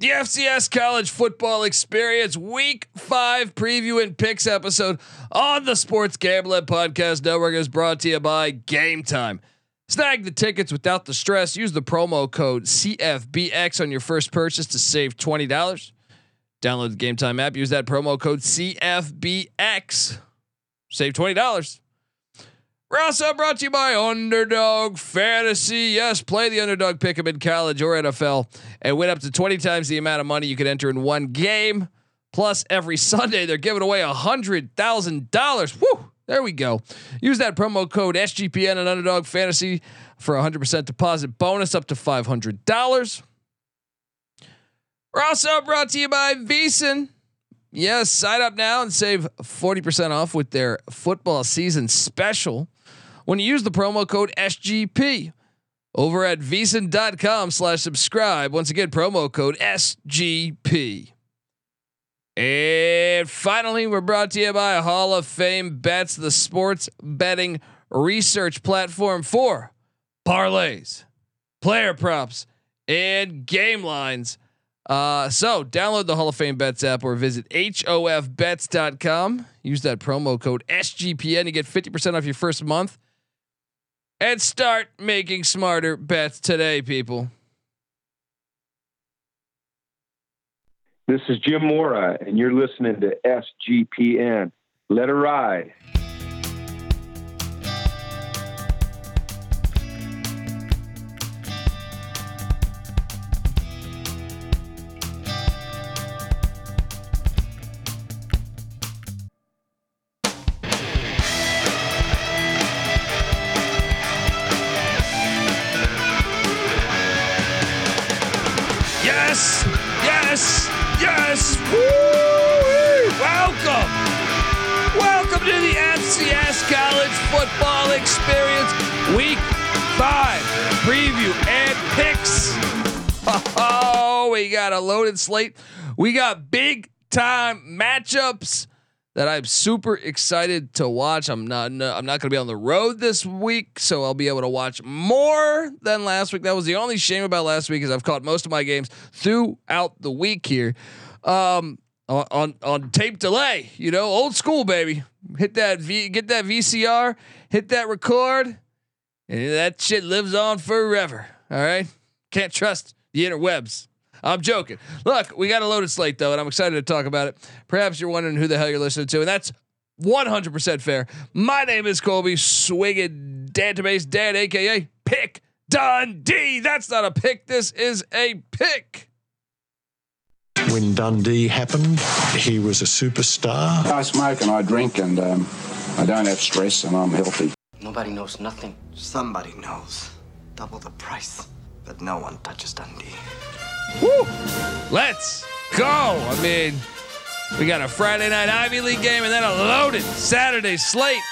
the FCS College Football Experience Week Five Preview and Picks episode on the Sports Gambling Podcast Network is brought to you by Game Time. Snag the tickets without the stress. Use the promo code CFBX on your first purchase to save twenty dollars. Download the Game Time app. Use that promo code CFBX. Save twenty dollars. We're also uh, brought to you by Underdog Fantasy. Yes, play the underdog pick 'em in college or NFL and win up to 20 times the amount of money you could enter in one game. Plus, every Sunday they're giving away a hundred thousand dollars. Woo! There we go. Use that promo code SGPN and Underdog Fantasy for a hundred percent deposit bonus up to five hundred dollars. We're also uh, brought to you by VSiN. Yes, sign up now and save 40% off with their football season special when you use the promo code SGP over at vsin.com slash subscribe. Once again, promo code SGP. And finally, we're brought to you by Hall of Fame Bets, the sports betting research platform for parlays, player props, and game lines. Uh, so download the Hall of Fame Bets app or visit hofbets.com. Use that promo code SGPN to get 50% off your first month and start making smarter bets today, people. This is Jim Mora, and you're listening to SGPN. Let it ride. We got a loaded slate. We got big time matchups that I'm super excited to watch. I'm not no, I'm not going to be on the road this week, so I'll be able to watch more than last week. That was the only shame about last week is I've caught most of my games throughout the week here. Um, on, on tape delay, you know, old school baby. Hit that V get that VCR, hit that record, and that shit lives on forever. All right? Can't trust the interwebs. I'm joking. Look, we got a loaded slate though, and I'm excited to talk about it. Perhaps you're wondering who the hell you're listening to, and that's 100% fair. My name is Colby Swinging Database Dan, aka Pick Dundee. That's not a pick. This is a pick. When Dundee happened, he was a superstar. I smoke and I drink and um, I don't have stress and I'm healthy. Nobody knows nothing. Somebody knows. Double the price. But no one touches Dundee. Woo! Let's go. I mean, we got a Friday night Ivy League game and then a loaded Saturday slate.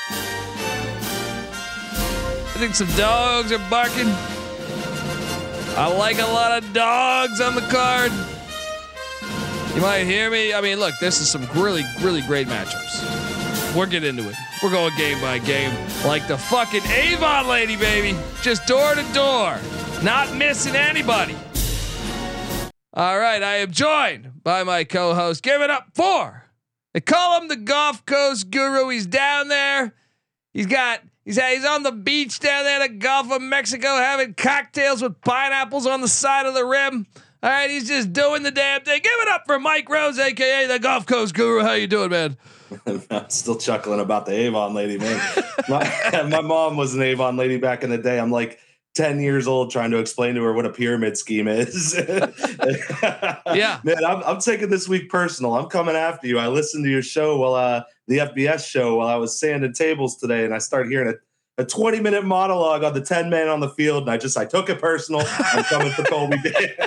I think some dogs are barking. I like a lot of dogs on the card. You might hear me. I mean, look, this is some really, really great matchups. We're getting into it. We're going game by game, like the fucking Avon lady, baby. Just door to door, not missing anybody. All right, I am joined by my co-host. Give it up for. They call him the Gulf Coast Guru. He's down there. He's got. He's he's on the beach down there in the Gulf of Mexico, having cocktails with pineapples on the side of the rim. All right, he's just doing the damn thing. Give it up for Mike Rose, aka the Gulf Coast Guru. How you doing, man? I'm still chuckling about the Avon lady, man. my, my mom was an Avon lady back in the day. I'm like 10 years old trying to explain to her what a pyramid scheme is. Yeah. Man, I'm, I'm taking this week personal. I'm coming after you. I listened to your show while uh, the FBS show while I was sanding tables today, and I started hearing a, a 20 minute monologue on the 10 man on the field, and I just I took it personal. I'm coming for Colby.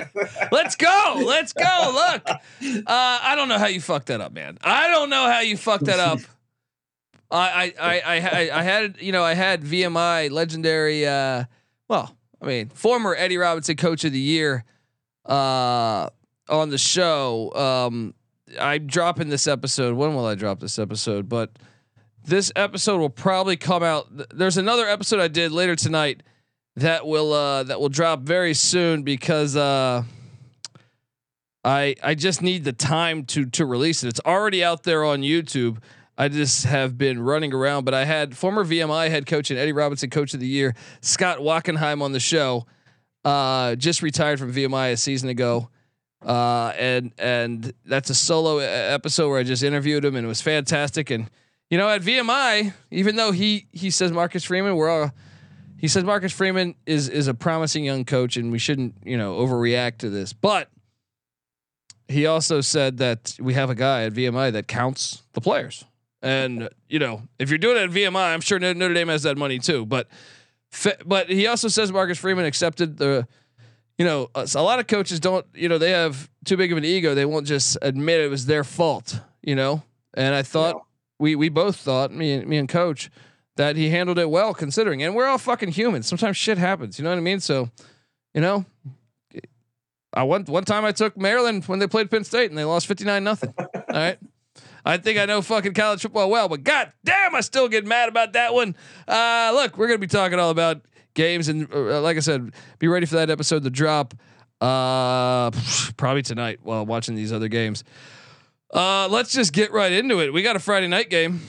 Let's go. Let's go. Look, uh, I don't know how you fucked that up, man. I don't know how you fucked that up. I, I, I, I, I had, you know, I had VMI legendary, uh, well, I mean, former Eddie Robinson coach of the year, uh, on the show. Um, I'm dropping this episode. When will I drop this episode? But this episode will probably come out. There's another episode I did later tonight that will uh that will drop very soon because uh I I just need the time to to release it. It's already out there on YouTube. I just have been running around, but I had former VMI head coach and Eddie Robinson coach of the year, Scott Wachenheim on the show. Uh, just retired from VMI a season ago. Uh, and and that's a solo episode where I just interviewed him and it was fantastic. And you know, at VMI, even though he he says Marcus Freeman, we're all he says Marcus Freeman is is a promising young coach and we shouldn't you know overreact to this, but he also said that we have a guy at VMI that counts the players. And you know, if you're doing it at VMI, I'm sure Notre Dame has that money too. But but he also says Marcus Freeman accepted the you know, a lot of coaches don't, you know, they have too big of an ego. They won't just admit it was their fault, you know? And I thought yeah. we we both thought, me and me and coach, that he handled it well considering. And we're all fucking humans. Sometimes shit happens, you know what I mean? So, you know, I one one time I took Maryland when they played Penn State and they lost 59 nothing. all right. I think I know fucking college football well, but god damn, I still get mad about that one. Uh, look, we're gonna be talking all about games. And uh, like I said, be ready for that episode to drop uh, probably tonight while watching these other games. Uh, let's just get right into it. We got a Friday night game,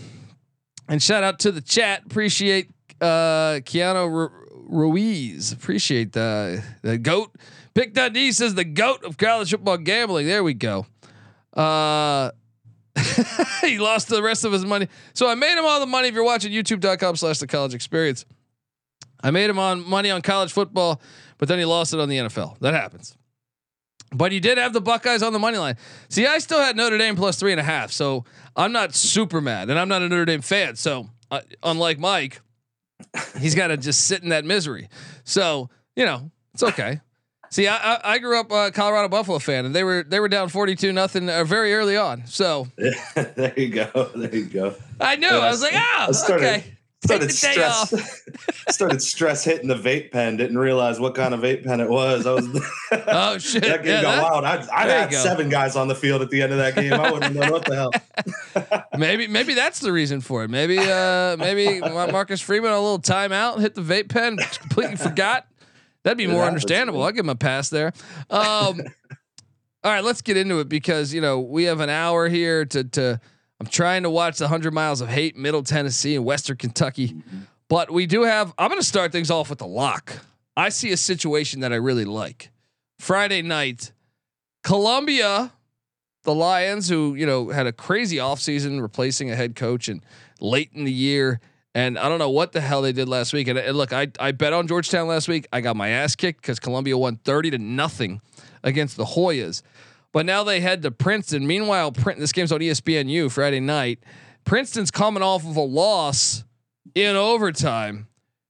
and shout out to the chat. Appreciate uh, Keanu Ruiz. Appreciate the the goat. Pick Dundee says the goat of college football gambling. There we go. Uh, he lost the rest of his money. So I made him all the money. If you're watching YouTube.com slash the college experience. I made him on money on college football, but then he lost it on the NFL. That happens. But he did have the Buckeyes on the money line. See, I still had Notre Dame plus three and a half, so I'm not super mad, and I'm not a Notre Dame fan. So, uh, unlike Mike, he's got to just sit in that misery. So, you know, it's okay. See, I, I, grew up a Colorado Buffalo fan, and they were they were down forty two nothing uh, very early on. So there you go, there you go. I knew. I was like, oh, okay started stress started stress hitting the vape pen. Didn't realize what kind of vape pen it was. I was oh shit! that game yeah, got that, wild. I, I had seven guys on the field at the end of that game. I wouldn't know what the hell. maybe maybe that's the reason for it. Maybe uh maybe Marcus Freeman a little timeout, hit the vape pen, completely forgot. That'd be more understandable. I'll give him a pass there. Um, all right, let's get into it because you know we have an hour here to to I'm trying to watch the 100 Miles of Hate, Middle Tennessee and Western Kentucky. Mm-hmm. But we do have, I'm going to start things off with the lock. I see a situation that I really like. Friday night, Columbia, the Lions, who, you know, had a crazy offseason replacing a head coach and late in the year. And I don't know what the hell they did last week. And, and look, I, I bet on Georgetown last week. I got my ass kicked because Columbia won 30 to nothing against the Hoyas. But now they head to Princeton. Meanwhile, Print this game's on ESPNU Friday night. Princeton's coming off of a loss in overtime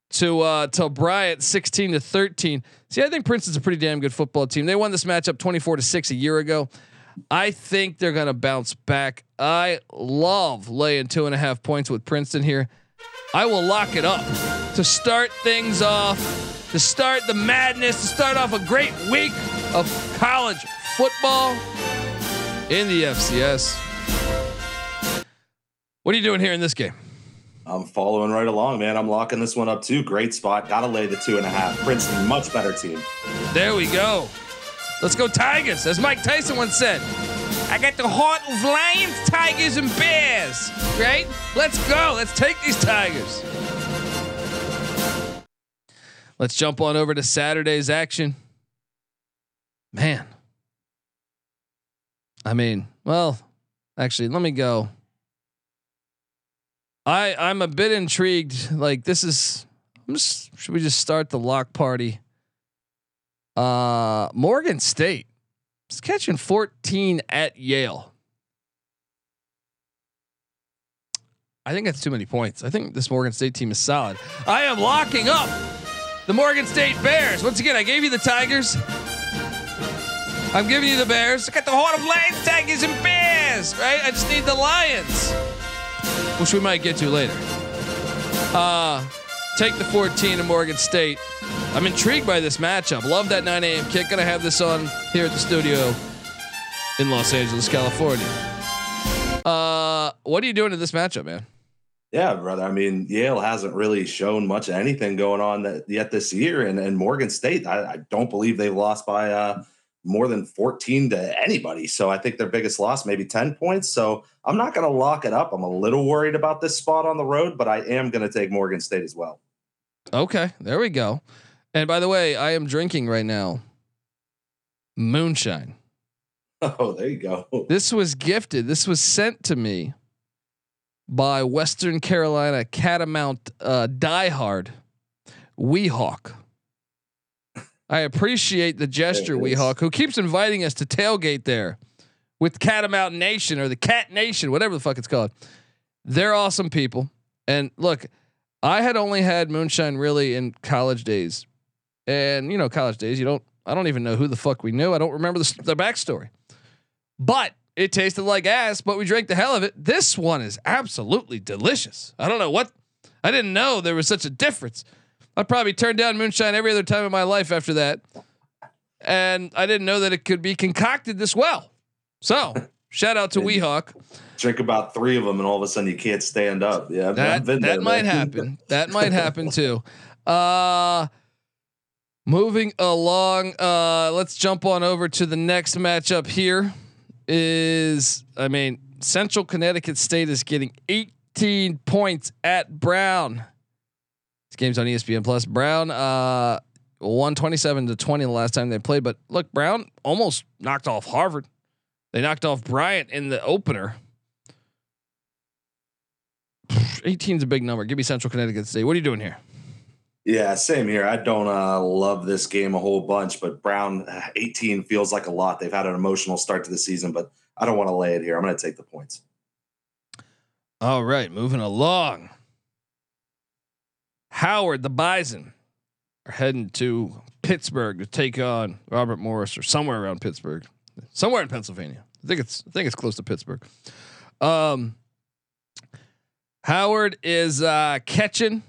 to uh, to Bryant, sixteen to thirteen. See, I think Princeton's a pretty damn good football team. They won this matchup twenty four to six a year ago. I think they're gonna bounce back. I love laying two and a half points with Princeton here. I will lock it up to start things off, to start the madness, to start off a great week of college football in the FCS. What are you doing here in this game? I'm following right along, man. I'm locking this one up too. Great spot. Gotta lay the two and a half. Princeton, much better team. There we go. Let's go Tigers, as Mike Tyson once said. I got the heart of lions, tigers, and bears. Right? Let's go. Let's take these tigers. Let's jump on over to Saturday's action. Man, I mean, well, actually, let me go. I I'm a bit intrigued. Like this is, just, should we just start the lock party? Uh, Morgan State is catching 14 at Yale. I think that's too many points. I think this Morgan State team is solid. I am locking up the Morgan State Bears. Once again, I gave you the Tigers. I'm giving you the Bears. Look at the Heart of Lions, Tigers, and Bears, right? I just need the Lions, which we might get to later. Uh, take the 14 to Morgan State. I'm intrigued by this matchup. Love that 9 a.m. kick. Gonna have this on here at the studio in Los Angeles, California. Uh, what are you doing to this matchup, man? Yeah, brother. I mean, Yale hasn't really shown much of anything going on that yet this year, and and Morgan State, I, I don't believe they've lost by uh, more than 14 to anybody. So I think their biggest loss, maybe 10 points. So I'm not going to lock it up. I'm a little worried about this spot on the road, but I am going to take Morgan State as well. Okay, there we go. And by the way, I am drinking right now moonshine. Oh, there you go. This was gifted. This was sent to me by Western Carolina Catamount uh, diehard Weehawk. I appreciate the gesture, Weehawk, who keeps inviting us to tailgate there with Catamount Nation or the Cat Nation, whatever the fuck it's called. They're awesome people. And look, I had only had moonshine really in college days, and you know, college days, you don't. I don't even know who the fuck we knew. I don't remember the, the backstory, but it tasted like ass. But we drank the hell of it. This one is absolutely delicious. I don't know what. I didn't know there was such a difference. I'd probably turned down moonshine every other time in my life after that, and I didn't know that it could be concocted this well. So shout out to Weehawk. Drink about three of them, and all of a sudden you can't stand up. Yeah, I've- That I've that there, might happen. That might happen too. Uh moving along, uh let's jump on over to the next matchup here is I mean, Central Connecticut State is getting 18 points at Brown. This game's on ESPN Plus. Brown uh won 27 to 20 the last time they played, but look, Brown almost knocked off Harvard. They knocked off Bryant in the opener. 18 is a big number. Give me Central Connecticut State. What are you doing here? Yeah, same here. I don't uh, love this game a whole bunch, but Brown uh, 18 feels like a lot. They've had an emotional start to the season, but I don't want to lay it here. I'm going to take the points. All right, moving along. Howard, the Bison, are heading to Pittsburgh to take on Robert Morris, or somewhere around Pittsburgh, somewhere in Pennsylvania. I think it's I think it's close to Pittsburgh. Um, Howard is uh, catching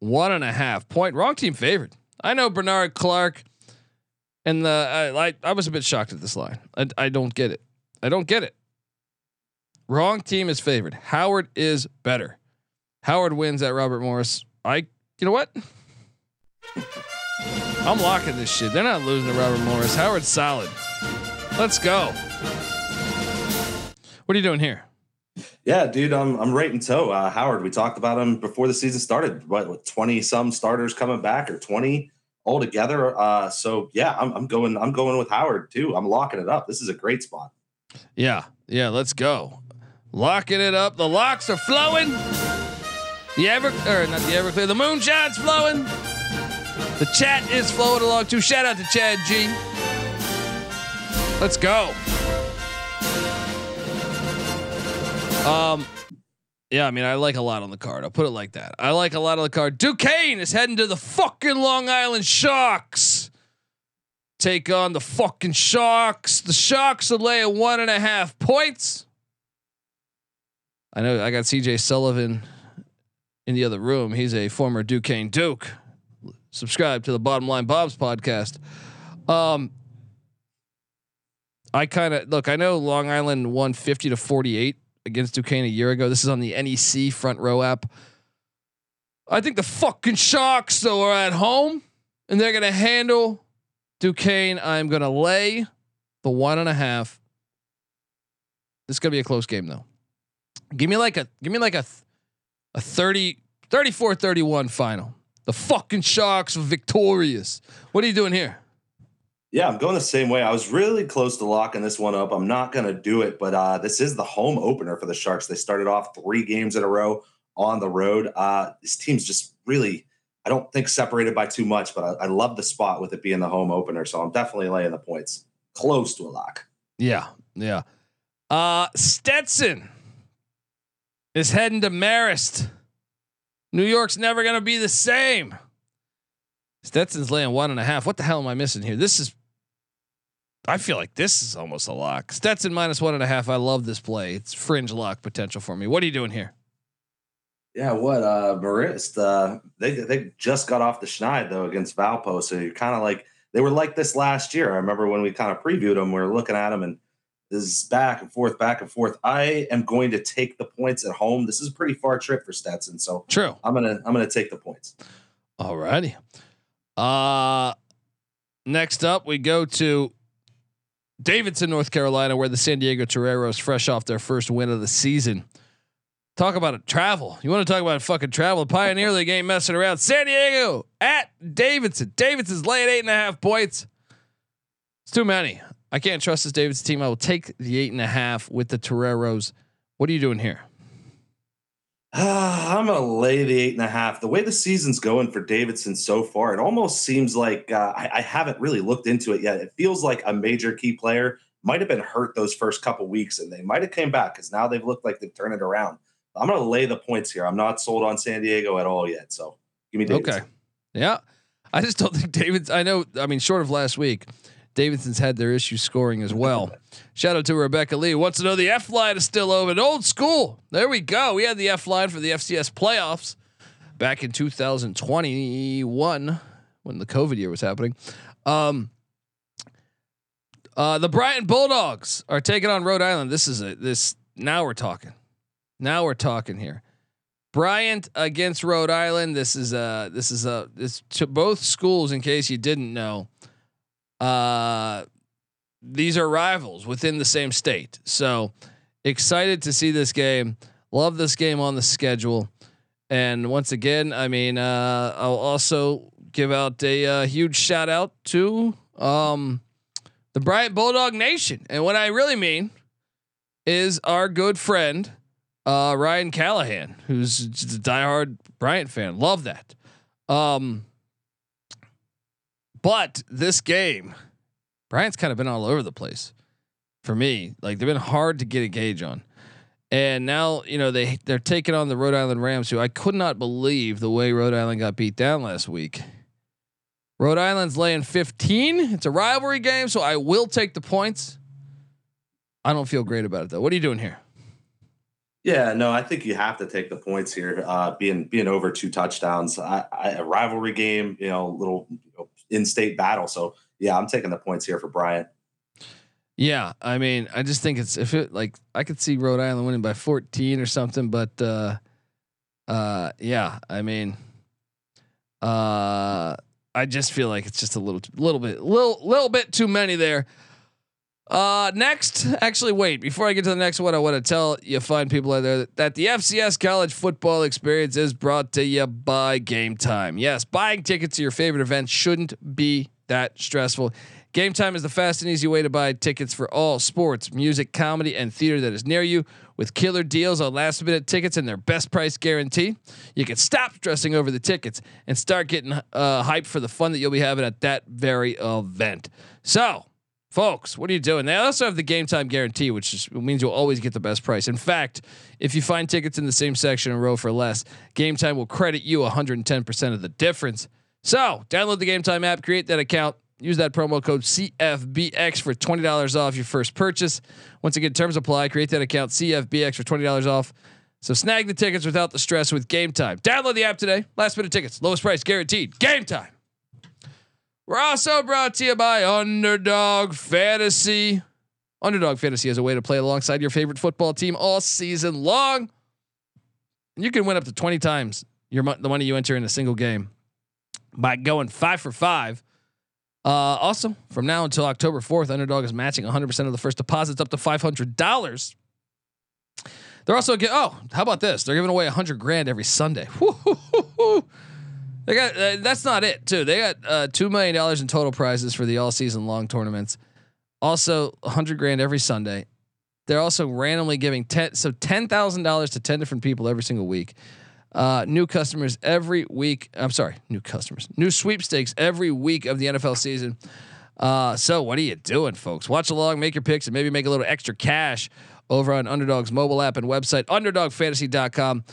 one and a half point. Wrong team favored. I know Bernard Clark, and the I, I I was a bit shocked at this line. I, I don't get it. I don't get it. Wrong team is favored. Howard is better. Howard wins at Robert Morris. I, you know what? I'm locking this shit. They're not losing to Robert Morris. Howard's solid. Let's go. What are you doing here? Yeah, dude, I'm I'm right in tow. Uh, Howard, we talked about him before the season started. What with 20 some starters coming back or 20 altogether. Uh, so yeah, I'm, I'm going I'm going with Howard too. I'm locking it up. This is a great spot. Yeah, yeah, let's go. Locking it up. The locks are flowing. The ever or not the Everclear. The moonshine's flowing. The chat is flowing along too. Shout out to Chad G. Let's go. Um, yeah, I mean, I like a lot on the card. I'll put it like that. I like a lot on the card. Duquesne is heading to the fucking Long Island Sharks. Take on the fucking Sharks. The Sharks will lay a one and a half points. I know I got CJ Sullivan in the other room. He's a former Duquesne Duke. Subscribe to the Bottom Line Bob's podcast. Um, I kind of look. I know Long Island won fifty to forty-eight against Duquesne a year ago. This is on the NEC front row app. I think the fucking Sharks though are at home and they're gonna handle Duquesne. I'm gonna lay the one and a half. This is gonna be a close game though. Give me like a give me like a a 30 34 31 final. The fucking Sharks are victorious. What are you doing here? Yeah, I'm going the same way. I was really close to locking this one up. I'm not going to do it, but uh, this is the home opener for the Sharks. They started off three games in a row on the road. Uh, this team's just really, I don't think separated by too much, but I, I love the spot with it being the home opener. So I'm definitely laying the points close to a lock. Yeah, yeah. Uh Stetson is heading to Marist. New York's never gonna be the same. Stetson's laying one and a half. What the hell am I missing here? This is I feel like this is almost a lock. Stetson minus one and a half. I love this play. It's fringe lock potential for me. What are you doing here? Yeah, what uh Marist, uh they they just got off the schneid though against Valpo. So you're kind of like they were like this last year. I remember when we kind of previewed them, we were looking at them and this is back and forth, back and forth. I am going to take the points at home. This is a pretty far trip for Stetson. So True. I'm gonna I'm gonna take the points. All righty. Uh next up we go to Davidson, North Carolina, where the San Diego Toreros fresh off their first win of the season. Talk about a travel. You want to talk about fucking travel? Pioneer League ain't messing around. San Diego at Davidson. Davidson's laying eight and a half points. It's too many. I can't trust this Davidson team. I will take the eight and a half with the Toreros. What are you doing here? Uh, I'm gonna lay the eight and a half. The way the season's going for Davidson so far, it almost seems like uh, I, I, haven't really looked into it yet. It feels like a major key player might have been hurt those first couple weeks, and they might have came back because now they've looked like they've turned it around. I'm gonna lay the points here. I'm not sold on San Diego at all yet. So give me Davidson. Okay. Yeah, I just don't think David's. I know. I mean, short of last week, Davidson's had their issues scoring as well. Shout out to Rebecca Lee. Wants to know the F line is still open. Old school. There we go. We had the F line for the FCS playoffs back in 2021 when the COVID year was happening. Um, uh, the Bryant Bulldogs are taking on Rhode Island. This is a this. Now we're talking. Now we're talking here. Bryant against Rhode Island. This is a this is a this to both schools. In case you didn't know, uh, these are rivals within the same state. So excited to see this game. Love this game on the schedule. And once again, I mean, uh, I'll also give out a uh, huge shout out to um, the Bryant Bulldog Nation. And what I really mean is our good friend uh, Ryan Callahan, who's just a diehard Bryant fan. Love that. Um, but this game, Bryant's kind of been all over the place for me. Like they've been hard to get a gauge on. And now, you know, they they're taking on the Rhode Island Rams, who I could not believe the way Rhode Island got beat down last week. Rhode Island's laying 15. It's a rivalry game, so I will take the points. I don't feel great about it though. What are you doing here? Yeah, no, I think you have to take the points here. Uh, being being over two touchdowns, I, I, a rivalry game, you know, little you know, in-state battle. So yeah, I'm taking the points here for Bryant. Yeah, I mean, I just think it's if it like I could see Rhode Island winning by 14 or something, but uh, uh, yeah, I mean, uh, I just feel like it's just a little, little bit, little, little bit too many there. Uh, next, actually, wait. Before I get to the next one, I want to tell you fine people out there that the FCS college football experience is brought to you by Game Time. Yes, buying tickets to your favorite event shouldn't be that stressful. Game Time is the fast and easy way to buy tickets for all sports, music, comedy, and theater that is near you. With killer deals on last minute tickets and their best price guarantee, you can stop stressing over the tickets and start getting uh, hyped for the fun that you'll be having at that very event. So, folks, what are you doing? They also have the game time guarantee, which is, means you'll always get the best price. In fact, if you find tickets in the same section and row for less, game time will credit you 110% of the difference. So, download the game time app, create that account Use that promo code CFBX for twenty dollars off your first purchase. Once again, terms apply. Create that account CFBX for twenty dollars off. So snag the tickets without the stress with Game Time. Download the app today. Last minute tickets, lowest price guaranteed. Game Time. We're also brought to you by Underdog Fantasy. Underdog Fantasy is a way to play alongside your favorite football team all season long. And you can win up to 20 times your the money you enter in a single game by going five for five uh, also, from now until October 4th, Underdog is matching 100% of the first deposits up to $500. They're also get oh, how about this? They're giving away 100 grand every Sunday. They got uh, that's not it too. They got uh, two million dollars in total prizes for the all season long tournaments. Also, 100 grand every Sunday. They're also randomly giving ten so ten thousand dollars to ten different people every single week. Uh, new customers every week. I'm sorry, new customers, new sweepstakes every week of the NFL season. Uh, so what are you doing, folks? Watch along, make your picks, and maybe make a little extra cash over on Underdog's mobile app and website, UnderdogFantasy.com.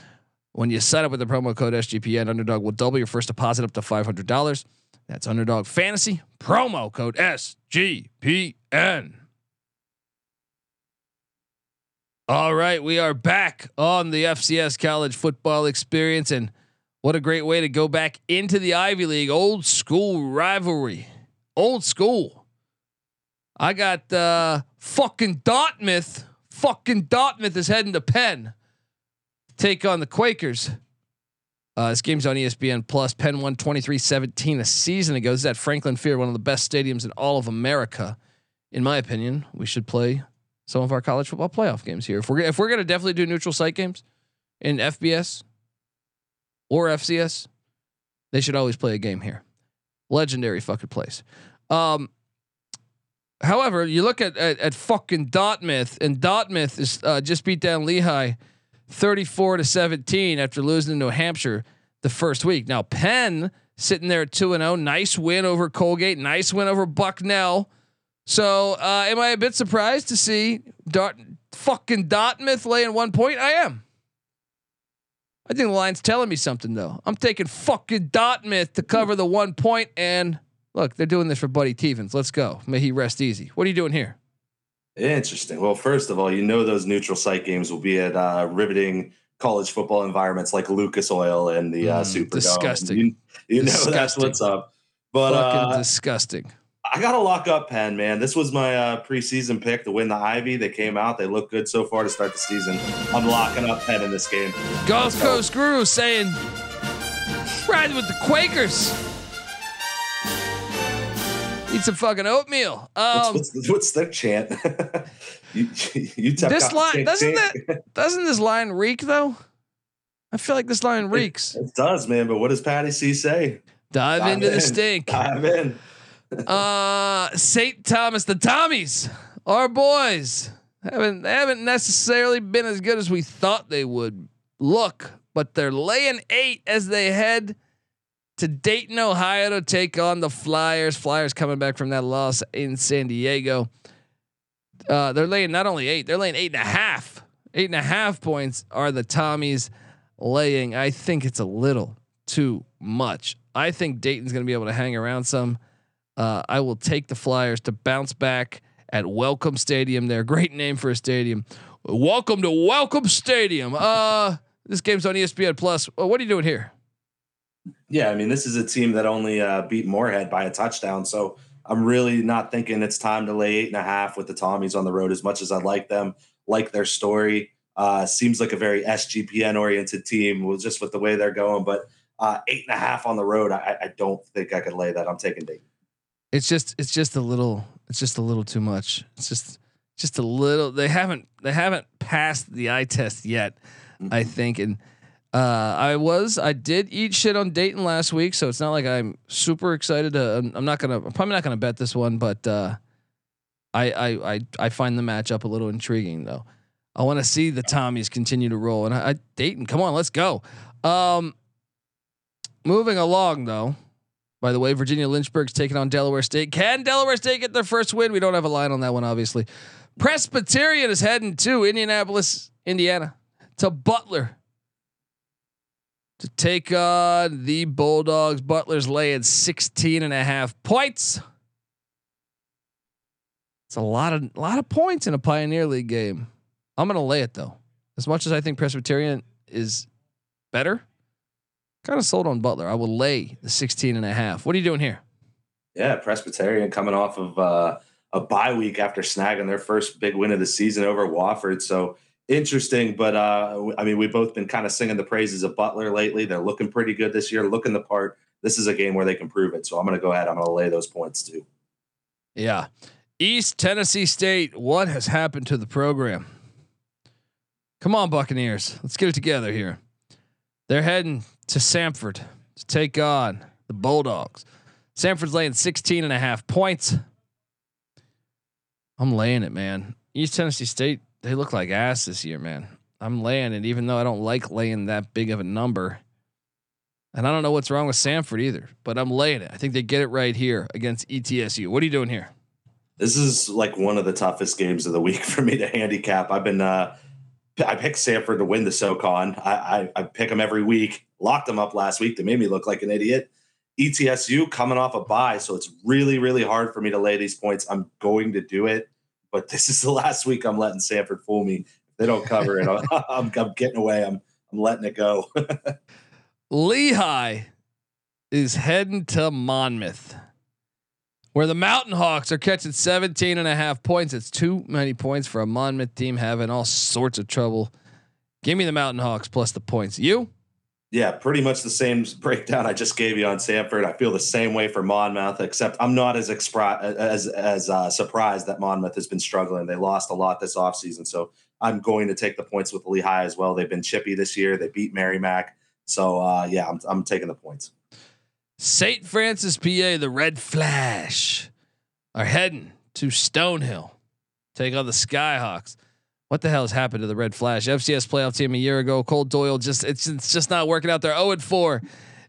When you sign up with the promo code SGPN, Underdog will double your first deposit up to five hundred dollars. That's Underdog Fantasy promo code SGPN. All right, we are back on the FCS college football experience, and what a great way to go back into the Ivy League, old school rivalry, old school. I got uh, fucking Dartmouth, fucking Dartmouth is heading to Penn, take on the Quakers. Uh, this game's on ESPN Plus. Penn won 23-17 a season ago. This is at Franklin Field, one of the best stadiums in all of America in my opinion, we should play some of our college football playoff games here. If we're if we're gonna definitely do neutral site games in FBS or FCS, they should always play a game here. Legendary fucking place. Um, however, you look at, at at fucking Dartmouth, and Dartmouth is uh, just beat down Lehigh, thirty-four to seventeen after losing to New Hampshire the first week. Now Penn sitting there at two and zero, nice win over Colgate, nice win over Bucknell. So, uh, am I a bit surprised to see Dart fucking Dartmouth laying one point? I am. I think the line's telling me something though. I'm taking fucking Dartmouth to cover the one point, and look, they're doing this for Buddy Teevens. Let's go. May he rest easy. What are you doing here? Interesting. Well, first of all, you know those neutral site games will be at uh, riveting college football environments like Lucas Oil and the uh, Mm, Superdome. disgusting. You, you know that's Disgusting. what's up. But fucking uh, disgusting. I gotta lock up Penn, man. This was my uh, preseason pick to win the Ivy. They came out. They look good so far to start the season. I'm locking up Penn in this game. Gulf Coast Guru saying, ride with the Quakers. Eat some fucking oatmeal. What's, Um, what's, what's their chant? you, you this line doesn't that doesn't this line reek though? I feel like this line reeks. It does, man. But what does Patty C say? Dive, Dive into the stink. Dive in. Uh, St. Thomas, the Tommies, our boys haven't they haven't necessarily been as good as we thought they would look, but they're laying eight as they head to Dayton, Ohio to take on the Flyers. Flyers coming back from that loss in San Diego. Uh, they're laying not only eight, they're laying eight and a half. Eight and a half points are the Tommies laying. I think it's a little too much. I think Dayton's going to be able to hang around some. Uh, I will take the Flyers to bounce back at Welcome Stadium. There, great name for a stadium. Welcome to Welcome Stadium. Uh, this game's on ESPN Plus. Uh, what are you doing here? Yeah, I mean, this is a team that only uh, beat Moorhead by a touchdown. So I'm really not thinking it's time to lay eight and a half with the Tommies on the road as much as I like them, like their story. Uh, seems like a very SGPN oriented team with just with the way they're going. But uh, eight and a half on the road, I, I don't think I could lay that. I'm taking Dayton. It's just it's just a little it's just a little too much. It's just just a little. They haven't they haven't passed the eye test yet. I think and. Uh, I was, I did eat shit on Dayton last week, so it's not like I'm super excited to. I'm, I'm not gonna, I'm probably not gonna bet this one, but uh, I, I, I, I find the matchup a little intriguing though. I want to see the Tommies continue to roll, and I, I Dayton, come on, let's go. Um, moving along though. By the way, Virginia Lynchburg's taking on Delaware State. Can Delaware State get their first win? We don't have a line on that one, obviously. Presbyterian is heading to Indianapolis, Indiana, to Butler to take on the Bulldogs. Butler's laying 16 and a half points. It's a lot of a lot of points in a Pioneer League game. I'm going to lay it though. As much as I think Presbyterian is better, kind of sold on Butler. I will lay the 16 and a half. What are you doing here? Yeah, Presbyterian coming off of uh, a bye week after snagging their first big win of the season over Wofford. So interesting, but uh, I mean, we've both been kind of singing the praises of Butler lately. They're looking pretty good this year, looking the part. This is a game where they can prove it. So I'm going to go ahead. I'm going to lay those points too. Yeah. East Tennessee State, what has happened to the program? Come on, Buccaneers. Let's get it together here. They're heading to Samford to take on the Bulldogs. Samford's laying 16 and a half points. I'm laying it, man. East Tennessee State, they look like ass this year, man. I'm laying it, even though I don't like laying that big of a number. And I don't know what's wrong with Samford either, but I'm laying it. I think they get it right here against ETSU. What are you doing here? This is like one of the toughest games of the week for me to handicap. I've been, uh, I picked Samford to win the SoCon. I, I, I pick them every week. Locked them up last week. They made me look like an idiot. ETSU coming off a bye, so it's really, really hard for me to lay these points. I'm going to do it, but this is the last week I'm letting Samford fool me. If they don't cover it, I'm, I'm, I'm getting away. I'm, I'm letting it go. Lehigh is heading to Monmouth, where the Mountain Hawks are catching 17 and a half points. It's too many points for a Monmouth team having all sorts of trouble. Give me the Mountain Hawks plus the points. You? Yeah, pretty much the same breakdown I just gave you on Samford. I feel the same way for Monmouth, except I'm not as expri- as as uh, surprised that Monmouth has been struggling. They lost a lot this offseason, so I'm going to take the points with Lehigh as well. They've been chippy this year. They beat Merrimack, so uh, yeah, I'm I'm taking the points. St. Francis, PA, the Red Flash are heading to Stonehill, take on the Skyhawks. What the hell has happened to the Red Flash? FCS playoff team a year ago. Cole Doyle just it's it's just not working out. They're 0 and 4,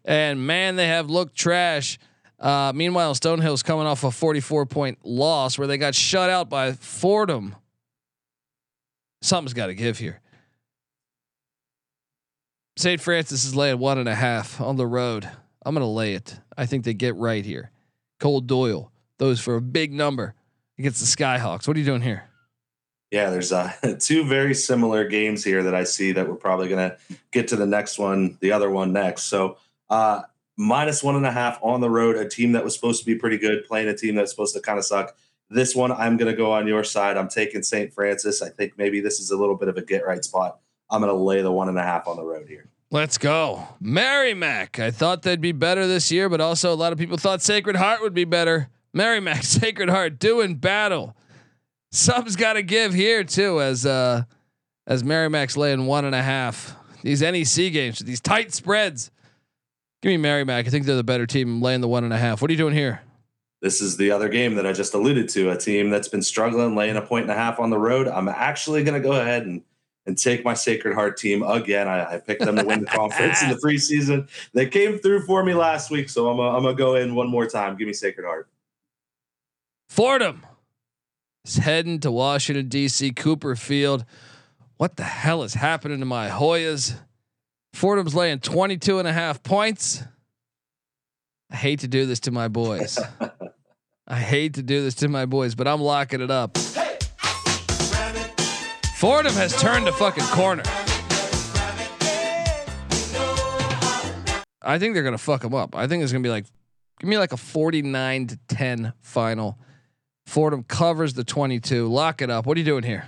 and man, they have looked trash. Uh, meanwhile, Stonehill's coming off a 44 point loss where they got shut out by Fordham. Something's got to give here. St. Francis is laying one and a half on the road. I'm going to lay it. I think they get right here. Cole Doyle, those for a big number against the Skyhawks. What are you doing here? Yeah, there's uh, two very similar games here that I see that we're probably going to get to the next one, the other one next. So, uh, minus one and a half on the road, a team that was supposed to be pretty good, playing a team that's supposed to kind of suck. This one, I'm going to go on your side. I'm taking St. Francis. I think maybe this is a little bit of a get right spot. I'm going to lay the one and a half on the road here. Let's go. Merrimack. I thought they'd be better this year, but also a lot of people thought Sacred Heart would be better. Merrimack, Sacred Heart doing battle. Something's got to give here too, as uh, as Merrimack's laying one and a half. These NEC games, these tight spreads. Give me Merrimack. I think they're the better team. Laying the one and a half. What are you doing here? This is the other game that I just alluded to. A team that's been struggling, laying a point and a half on the road. I'm actually going to go ahead and and take my Sacred Heart team again. I, I picked them to win the conference in the preseason. They came through for me last week, so I'm gonna, I'm gonna go in one more time. Give me Sacred Heart. Fordham is heading to Washington D.C. Cooper Field. What the hell is happening to my Hoyas? Fordham's laying 22 and a half points. I hate to do this to my boys. I hate to do this to my boys, but I'm locking it up. Fordham has turned a fucking corner. I think they're gonna fuck them up. I think it's gonna be like, give me like a 49 to 10 final. Fordham covers the 22. Lock it up. What are you doing here?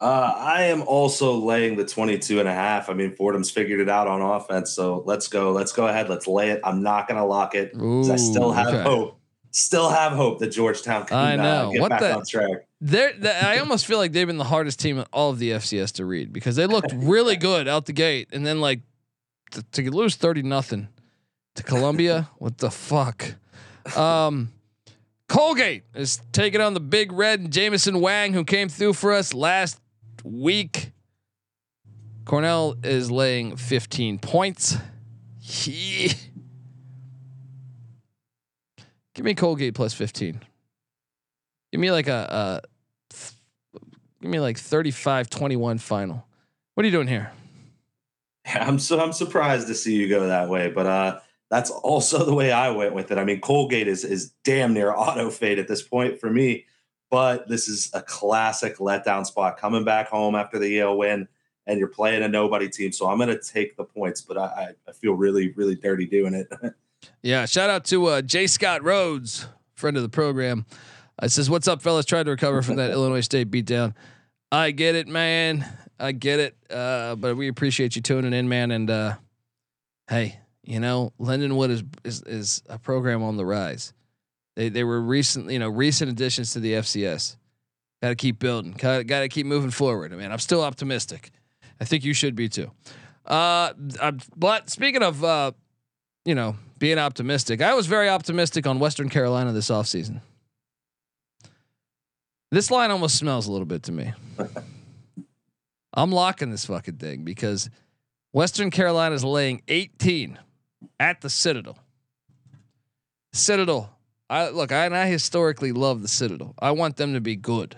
Uh, I am also laying the 22 and a half. I mean, Fordham's figured it out on offense. So let's go. Let's go ahead. Let's lay it. I'm not going to lock it. I still have okay. hope. Still have hope that Georgetown can I uh, know. Uh, get what back the, on track. They're, I almost feel like they've been the hardest team in all of the FCS to read because they looked really good out the gate, and then like to, to lose thirty nothing to Columbia. what the fuck? Um, Colgate is taking on the Big Red and Jameson Wang, who came through for us last week. Cornell is laying 15 points. Give me Colgate plus 15. Give me like a, a give me like 35-21 final. What are you doing here? I'm so I'm surprised to see you go that way, but uh that's also the way I went with it. I mean, Colgate is is damn near auto fade at this point for me, but this is a classic letdown spot coming back home after the Yale win, and you're playing a nobody team. So I'm going to take the points, but I, I feel really really dirty doing it. yeah, shout out to uh, J. Scott Rhodes, friend of the program. I uh, says, "What's up, fellas? Trying to recover from that Illinois State beatdown. I get it, man. I get it. Uh, but we appreciate you tuning in, man. And uh, hey, you know, Lindenwood is, is is a program on the rise. They they were recent, you know, recent additions to the FCS. Got to keep building. Got to keep moving forward. I mean, I'm still optimistic. I think you should be too. Uh, I'm, but speaking of, uh, you know, being optimistic, I was very optimistic on Western Carolina this offseason. This line almost smells a little bit to me. I'm locking this fucking thing because Western Carolina is laying 18 at the Citadel. Citadel. I look, I, I historically love the Citadel. I want them to be good.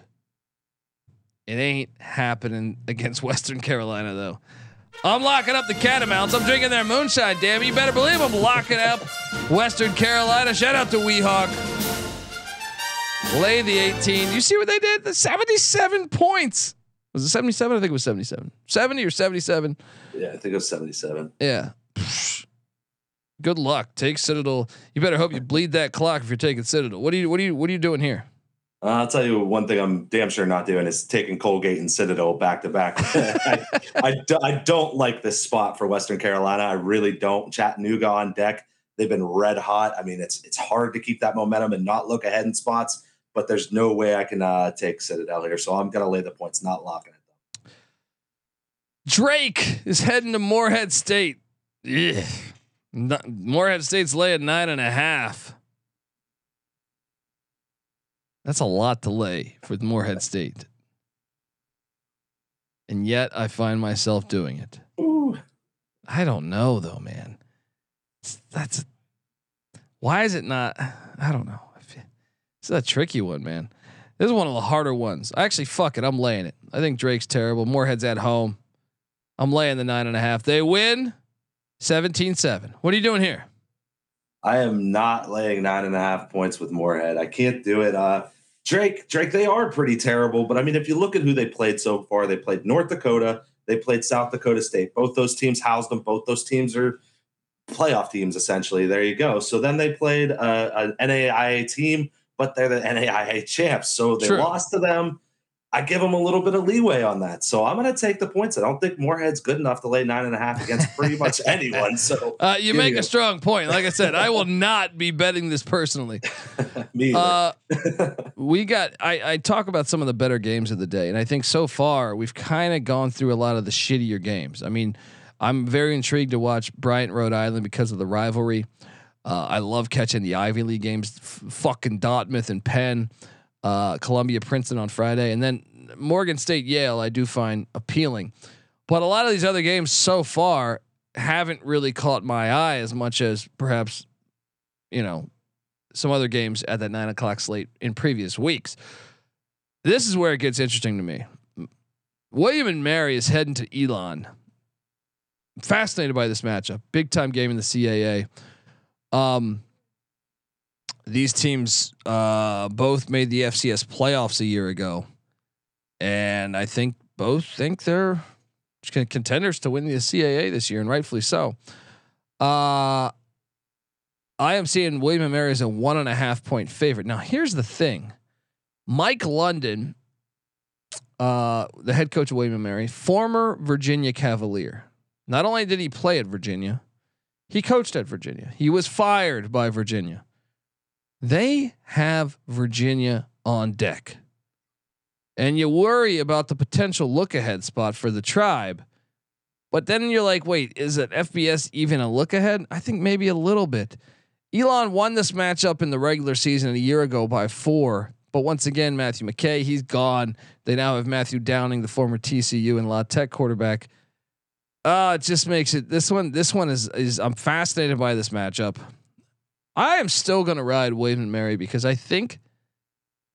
It ain't happening against Western Carolina though. I'm locking up the Catamounts. I'm drinking their moonshine. Damn, you better believe I'm locking up Western Carolina. Shout out to Weehawk. Lay the 18. You see what they did? The 77 points. Was it 77? I think it was 77. 70 or 77. Yeah, I think it was 77. Yeah. Good luck. Take Citadel. You better hope you bleed that clock if you're taking Citadel. What are you what are you what are you doing here? Uh, I'll tell you one thing I'm damn sure not doing is taking Colgate and Citadel back to back. I, I, do, I don't like this spot for Western Carolina. I really don't. Chattanooga on deck. They've been red hot. I mean, it's it's hard to keep that momentum and not look ahead in spots, but there's no way I can uh, take Citadel here. So I'm going to lay the points, not locking it. Drake is heading to Morehead State. Morehead State's laying nine and a half. That's a lot to lay for Morehead State. And yet I find myself doing it. Ooh. I don't know though, man. That's why is it not? I don't know. It's a tricky one, man. This is one of the harder ones. Actually, fuck it. I'm laying it. I think Drake's terrible. Morehead's at home. I'm laying the nine and a half. They win 17 7. What are you doing here? I am not laying nine and a half points with Morehead. I can't do it. Uh, Drake, Drake, they are pretty terrible. But I mean, if you look at who they played so far, they played North Dakota, they played South Dakota State. Both those teams housed them. Both those teams are playoff teams, essentially. There you go. So then they played an NAIA team, but they're the NAIA champs. So they True. lost to them. I give them a little bit of leeway on that. So I'm going to take the points. I don't think Morehead's good enough to lay nine and a half against pretty much anyone. So uh, you make a strong point. Like I said, I will not be betting this personally. Me uh, we got, I, I talk about some of the better games of the day. And I think so far we've kind of gone through a lot of the shittier games. I mean, I'm very intrigued to watch Bryant, Rhode Island because of the rivalry. Uh, I love catching the Ivy League games, f- fucking Dartmouth and Penn uh, Columbia, Princeton on Friday, and then Morgan State, Yale. I do find appealing, but a lot of these other games so far haven't really caught my eye as much as perhaps you know some other games at that nine o'clock slate in previous weeks. This is where it gets interesting to me. William and Mary is heading to Elon. fascinated by this matchup. Big time game in the CAA. Um, these teams uh, both made the FCS playoffs a year ago, and I think both think they're contenders to win the CAA this year, and rightfully so. Uh, I am seeing William and Mary as a one and a half point favorite. Now, here's the thing: Mike London, uh, the head coach of William and Mary, former Virginia Cavalier. Not only did he play at Virginia, he coached at Virginia. He was fired by Virginia. They have Virginia on deck. And you worry about the potential look ahead spot for the tribe. But then you're like, wait, is it FBS even a look ahead? I think maybe a little bit. Elon won this matchup in the regular season a year ago by four. But once again, Matthew McKay, he's gone. They now have Matthew Downing, the former TCU and La Tech quarterback. Uh, it just makes it this one. This one is is I'm fascinated by this matchup. I am still going to ride William and Mary because I think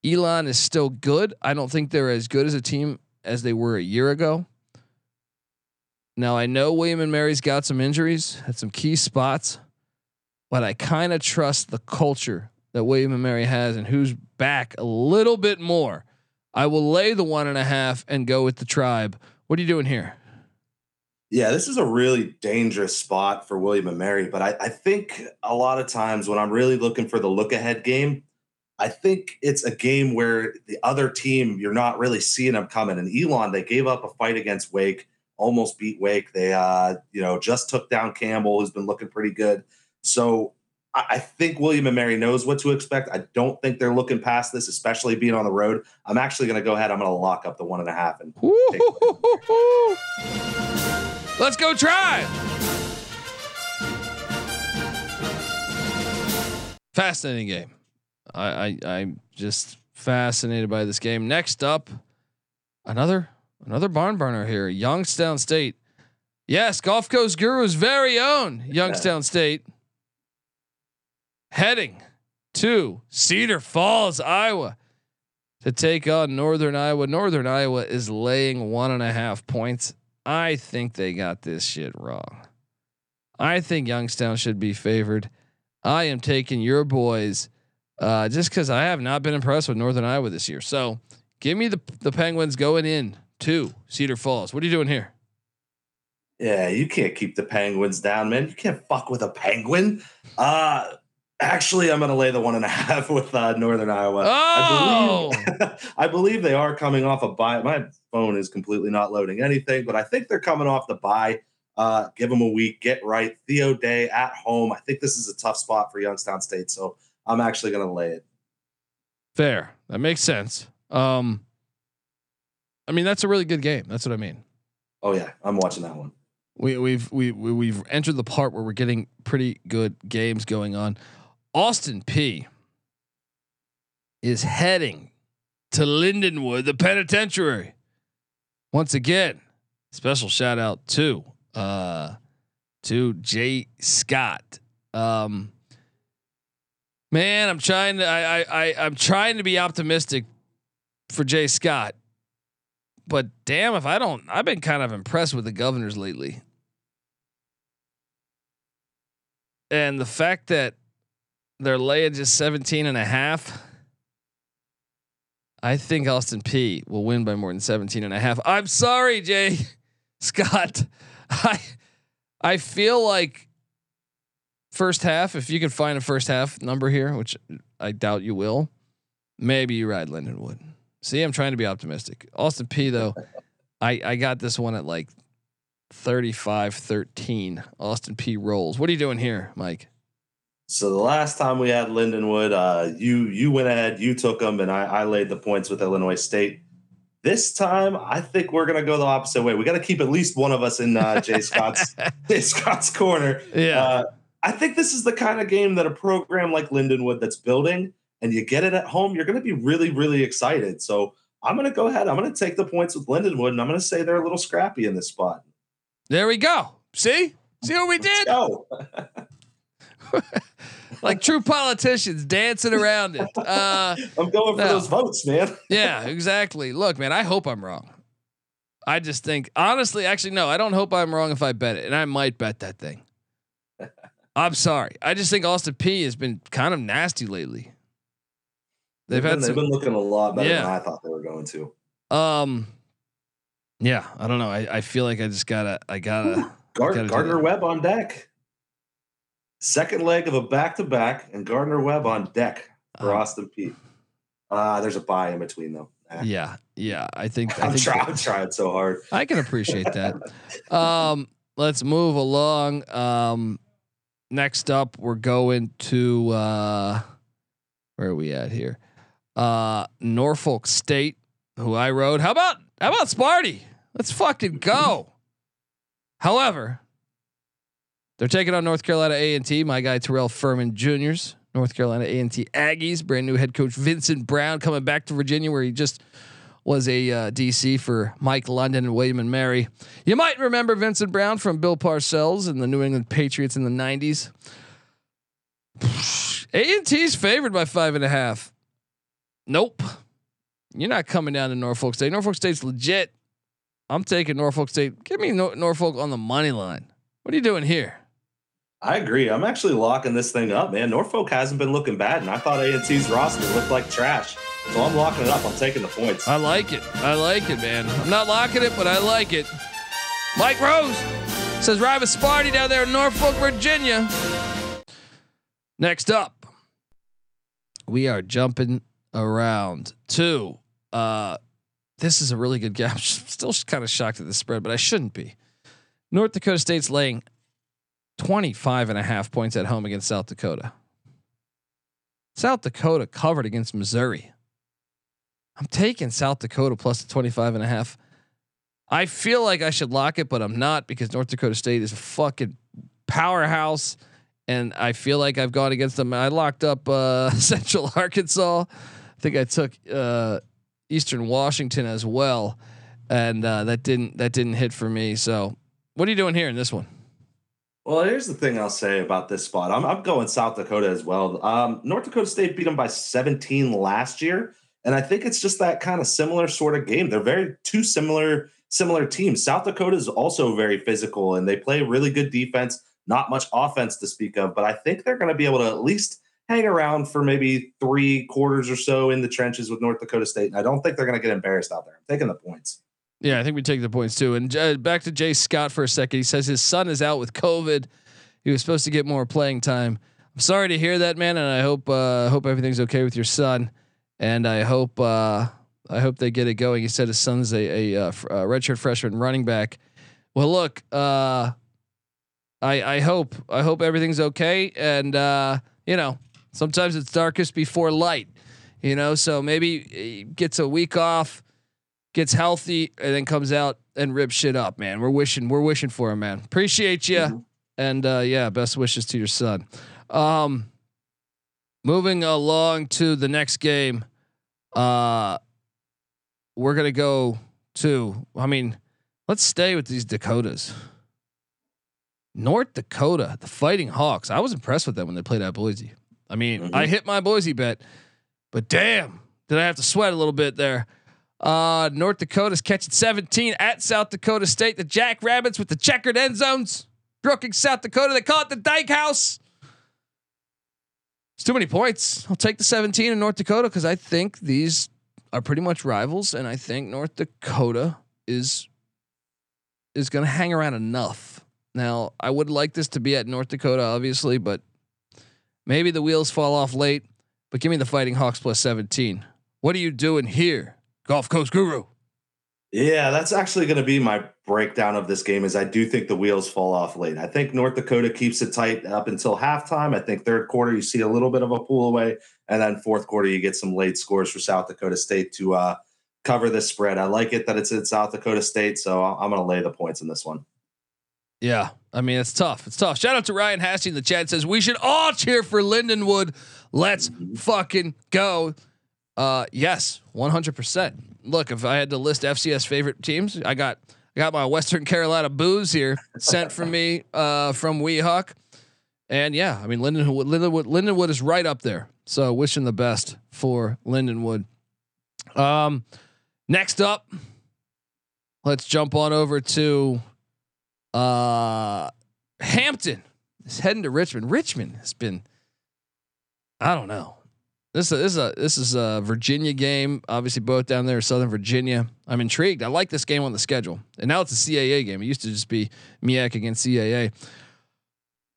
Elon is still good. I don't think they're as good as a team as they were a year ago. Now I know William and Mary's got some injuries at some key spots, but I kind of trust the culture that William and Mary has and who's back a little bit more. I will lay the one and a half and go with the tribe. What are you doing here? Yeah, this is a really dangerous spot for William and Mary, but I, I, think a lot of times when I'm really looking for the look ahead game, I think it's a game where the other team, you're not really seeing them coming. And Elon, they gave up a fight against Wake, almost beat Wake. They, uh, you know, just took down Campbell, who's been looking pretty good. So I, think William and Mary knows what to expect. I don't think they're looking past this, especially being on the road. I'm actually going to go ahead. I'm going to lock up the one and a half and. Let's go try. Fascinating game. I, I I'm just fascinated by this game. Next up, another another barn burner here. Youngstown State. Yes, Gulf Coast Guru's very own Youngstown State. Heading to Cedar Falls, Iowa, to take on Northern Iowa. Northern Iowa is laying one and a half points I think they got this shit wrong. I think Youngstown should be favored. I am taking your boys uh, just because I have not been impressed with Northern Iowa this year. So give me the the Penguins going in to Cedar Falls. What are you doing here? Yeah, you can't keep the Penguins down, man. You can't fuck with a penguin. Uh Actually, I'm going to lay the one and a half with uh, Northern Iowa. Oh, I believe, I believe they are coming off a bye. My phone is completely not loading anything, but I think they're coming off the bye. Uh, give them a week, get right. Theo Day at home. I think this is a tough spot for Youngstown State, so I'm actually going to lay it. fair. That makes sense. Um, I mean, that's a really good game. That's what I mean. Oh yeah, I'm watching that one. We, we've we, we we've entered the part where we're getting pretty good games going on. Austin Peay is heading to Lindenwood, the penitentiary. Once again, special shout out to uh to Jay Scott. Um man, I'm trying to I I, I I'm trying to be optimistic for Jay Scott. But damn if I don't I've been kind of impressed with the governors lately. And the fact that they're laying just 17 and a half. I think Austin Peay will win by more than 17 and a half. I'm sorry, Jay Scott. I I feel like first half, if you can find a first half number here, which I doubt you will, maybe you ride Lindenwood. See, I'm trying to be optimistic. Austin Peay though, I I got this one at like 35-13. Austin Peay rolls. What are you doing here, Mike? So the last time we had Lindenwood, uh, you you went ahead, you took them, and I, I laid the points with Illinois State. This time, I think we're gonna go the opposite way. We got to keep at least one of us in uh, Jay Scott's Jay Scott's corner. Yeah. Uh, I think this is the kind of game that a program like Lindenwood that's building, and you get it at home, you're going to be really, really excited. So I'm going to go ahead. I'm going to take the points with Lindenwood, and I'm going to say they're a little scrappy in this spot. There we go. See? See what we did? Like true politicians dancing around it. Uh, I'm going for No. those votes, man. yeah, exactly. Look, man, I hope I'm wrong. I just think, honestly, actually, no, I don't hope I'm wrong if I bet it, and I might bet that thing. I'm sorry. I just think Austin Peay has been kind of nasty lately. They've been, had they've been looking a lot better Yeah. than I thought they were going to. um, yeah, I don't know. I, I feel like I just gotta, I gotta, Gar- Gotta do Gardner. Webb on deck. Second leg of a back to back, and Gardner Webb on deck for Um, Austin Peay. Uh, there's a bye in between though. Eh. yeah, yeah. I think, I I'm, think try- trying so hard. I can appreciate that. Um, let's move along. Um, next up, we're going to uh, where are we at here? Uh, Norfolk State, who I rode. How about how about Sparty? Let's fucking go. However, they're taking on North Carolina A and T. My guy Terrell Furman Jr.'s North Carolina A and T Aggies. Brand new head coach Vincent Brown coming back to Virginia, where he just was a uh, DC for Mike London and William and Mary. You might remember Vincent Brown from Bill Parcells and the New England Patriots in the '90s. A and T's favored by five and a half. Nope, you're not coming down to Norfolk State. Norfolk State's legit. I'm taking Norfolk State. Give me Nor- Norfolk on the money line. What are you doing here? I agree. I'm actually locking this thing up, man. Norfolk hasn't been looking bad, and I thought A&T's roster looked like trash. So I'm locking it up. I'm taking the points. I like it. I like it, man. I'm not locking it, but I like it. Mike Rose says Riva Sparty down there in Norfolk, Virginia. Next up, we are jumping around to uh this is a really good game. I'm still kind of shocked at the spread, but I shouldn't be. North Dakota State's laying 25 and a half points at home against South Dakota. South Dakota covered against Missouri. I'm taking South Dakota plus the 25 and a half. I feel like I should lock it, but I'm not because North Dakota State is a fucking powerhouse. And I feel like I've gone against them. I locked up uh, Central Arkansas. I think I took uh, Eastern Washington as well, and uh, that didn't that didn't hit for me. So, what are you doing here in this one? Well, here's the thing I'll say about this spot. I'm, I'm going South Dakota as well. Um, North Dakota State beat them by 17 last year, and I think it's just that kind of similar sort of game. They're very two similar similar teams. South Dakota is also very physical, and they play really good defense. Not much offense to speak of, but I think they're going to be able to at least hang around for maybe three quarters or so in the trenches with North Dakota State. And I don't think they're going to get embarrassed out there. I'm taking the points. Yeah, I think we take the points too. And uh, back to Jay Scott for a second. He says his son is out with COVID. He was supposed to get more playing time. I'm sorry to hear that, man, and I hope uh, hope everything's okay with your son, and I hope uh, I hope they get it going. He said his son's a, a, uh, a redshirt freshman running back. Well, look, uh, I I hope I hope everything's okay, and uh, you know sometimes it's darkest before light, you know. So maybe he gets a week off, gets healthy, and then comes out and rips shit up, man. We're wishing we're wishing for him, man. Appreciate you, mm-hmm. and uh, yeah, best wishes to your son. Um, moving along to the next game, uh, we're gonna go to. I mean, let's stay with these Dakotas. North Dakota, the Fighting Hawks. I was impressed with them when they played at Boise. I mean, mm-hmm. I hit my Boise bet, but damn, did I have to sweat a little bit there. Uh, North Dakota's catching 17 at South Dakota State. The Jackrabbits with the checkered end zones. Brookings, South Dakota. They call it the Dykhouse. It's too many points. I'll take the 17 in North Dakota because I think these are pretty much rivals, and I think North Dakota is is going to hang around enough. Now, I would like this to be at North Dakota, obviously, but maybe the wheels fall off late. But give me the Fighting Hawks plus 17. What are you doing here, Gulf Coast Guru? Yeah, that's actually going to be my breakdown of this game. Is I do think the wheels fall off late. I think North Dakota keeps it tight up until halftime. I think third quarter you see a little bit of a pull away, and then fourth quarter you get some late scores for South Dakota State to uh, cover this spread. I like it that it's at South Dakota State, so I'm going to lay the points in this one. Yeah, I mean it's tough. It's tough. Shout out to Ryan Hasty in the chat says we should all cheer for Lindenwood. Let's mm-hmm. fucking go. Uh, yes, 100. percent look, if I had to list FCS favorite teams, I got I got my Western Carolina booze here sent for me uh, from Weehawk. And yeah, I mean Lindenwood, Lindenwood, Lindenwood is right up there. So wishing the best for Lindenwood. Um, next up, let's jump on over to uh, Hampton. Is heading to Richmond. Richmond has been, I don't know. This is, this is a this is a Virginia game. Obviously, both down there, Southern Virginia. I'm intrigued. I like this game on the schedule, and now it's a CAA game. It used to just be MEAC against CAA.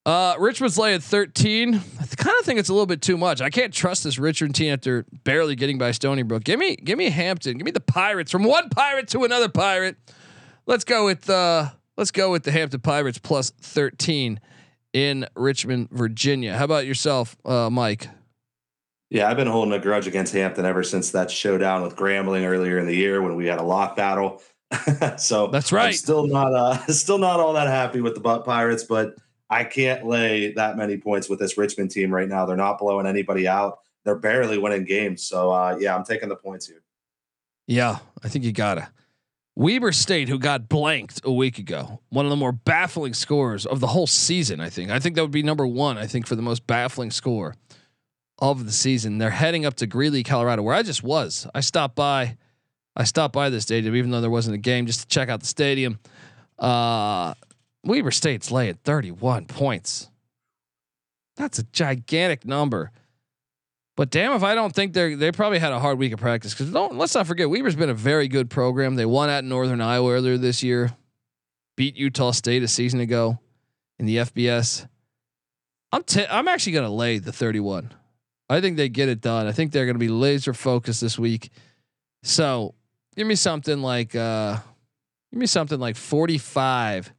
Uh, Richmond's at 13. I kind of think it's a little bit too much. I can't trust this Richmond team after barely getting by Stony Brook. Give me, give me Hampton. Give me the Pirates from one pirate to another pirate. Let's go with uh, let's go with the Hampton Pirates plus 13 in Richmond, Virginia. How about yourself, uh, Mike? Yeah, I've been holding a grudge against Hampton ever since that showdown with Grambling earlier in the year when we had a lock battle. so that's right. I'm still not uh still not all that happy with the Butt Pirates, but I can't lay that many points with this Richmond team right now. They're not blowing anybody out. They're barely winning games. So uh yeah, I'm taking the points here. Yeah, I think you gotta. Weber State, who got blanked a week ago, one of the more baffling scores of the whole season. I think. I think that would be number one. I think for the most baffling score of the season. They're heading up to Greeley, Colorado, where I just was. I stopped by. I stopped by the stadium, even though there wasn't a game, just to check out the stadium. Uh, Weber State's laying 31 points. That's a gigantic number. But damn, if I don't think they're they probably had a hard week of practice because don't let's not forget Weber's been a very good program. They won at Northern Iowa earlier this year, beat Utah State a season ago in the FBS. I'm t- I'm actually gonna lay the 31. I think they get it done. I think they're going to be laser focused this week. So give me something like uh, give me something like 45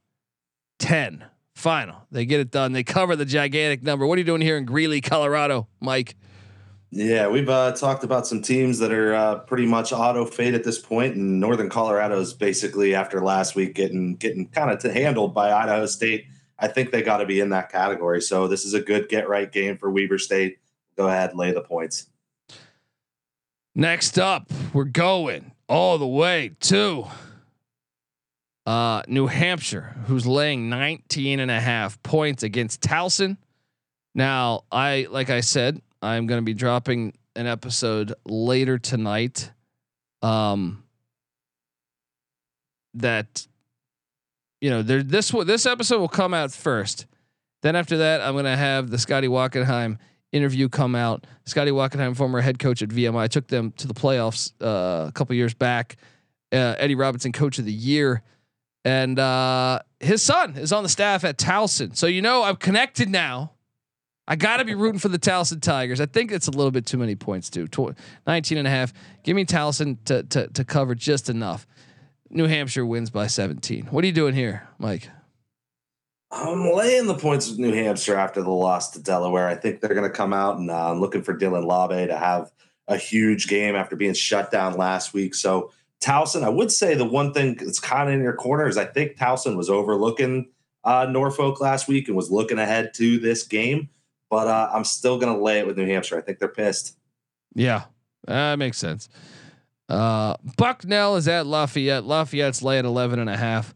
10 final. They get it done. They cover the gigantic number. What are you doing here in Greeley, Colorado, Mike? Yeah, we've uh, talked about some teams that are uh, pretty much auto fade at this point, and Northern Colorado is basically after last week getting getting kind of handled by Idaho State. I think they got to be in that category. So this is a good get right game for Weber State go ahead, lay the points. Next up, we're going all the way to uh, New Hampshire, who's laying 19 and a half points against Towson. Now, I like I said, I'm going to be dropping an episode later tonight. Um, that you know, there this this episode will come out first. Then after that, I'm going to have the Scotty Wackenheim interview come out. Scotty Wackenheim, former head coach at VMI, took them to the playoffs uh, a couple years back. Uh, Eddie Robinson, coach of the year, and uh, his son is on the staff at Towson. So you know I'm connected now. I got to be rooting for the Towson Tigers. I think it's a little bit too many points. Tw- 19 and a half. Give me Towson to, to, to cover just enough. New Hampshire wins by 17. What are you doing here, Mike? I'm laying the points with New Hampshire after the loss to Delaware. I think they're going to come out and uh, I'm looking for Dylan Laube to have a huge game after being shut down last week. So Towson, I would say the one thing that's kind of in your corner is I think Towson was overlooking uh, Norfolk last week and was looking ahead to this game. But uh, I'm still going to lay it with New Hampshire. I think they're pissed. Yeah, that makes sense. Uh, Bucknell is at Lafayette. Lafayette's laying 11 and a half.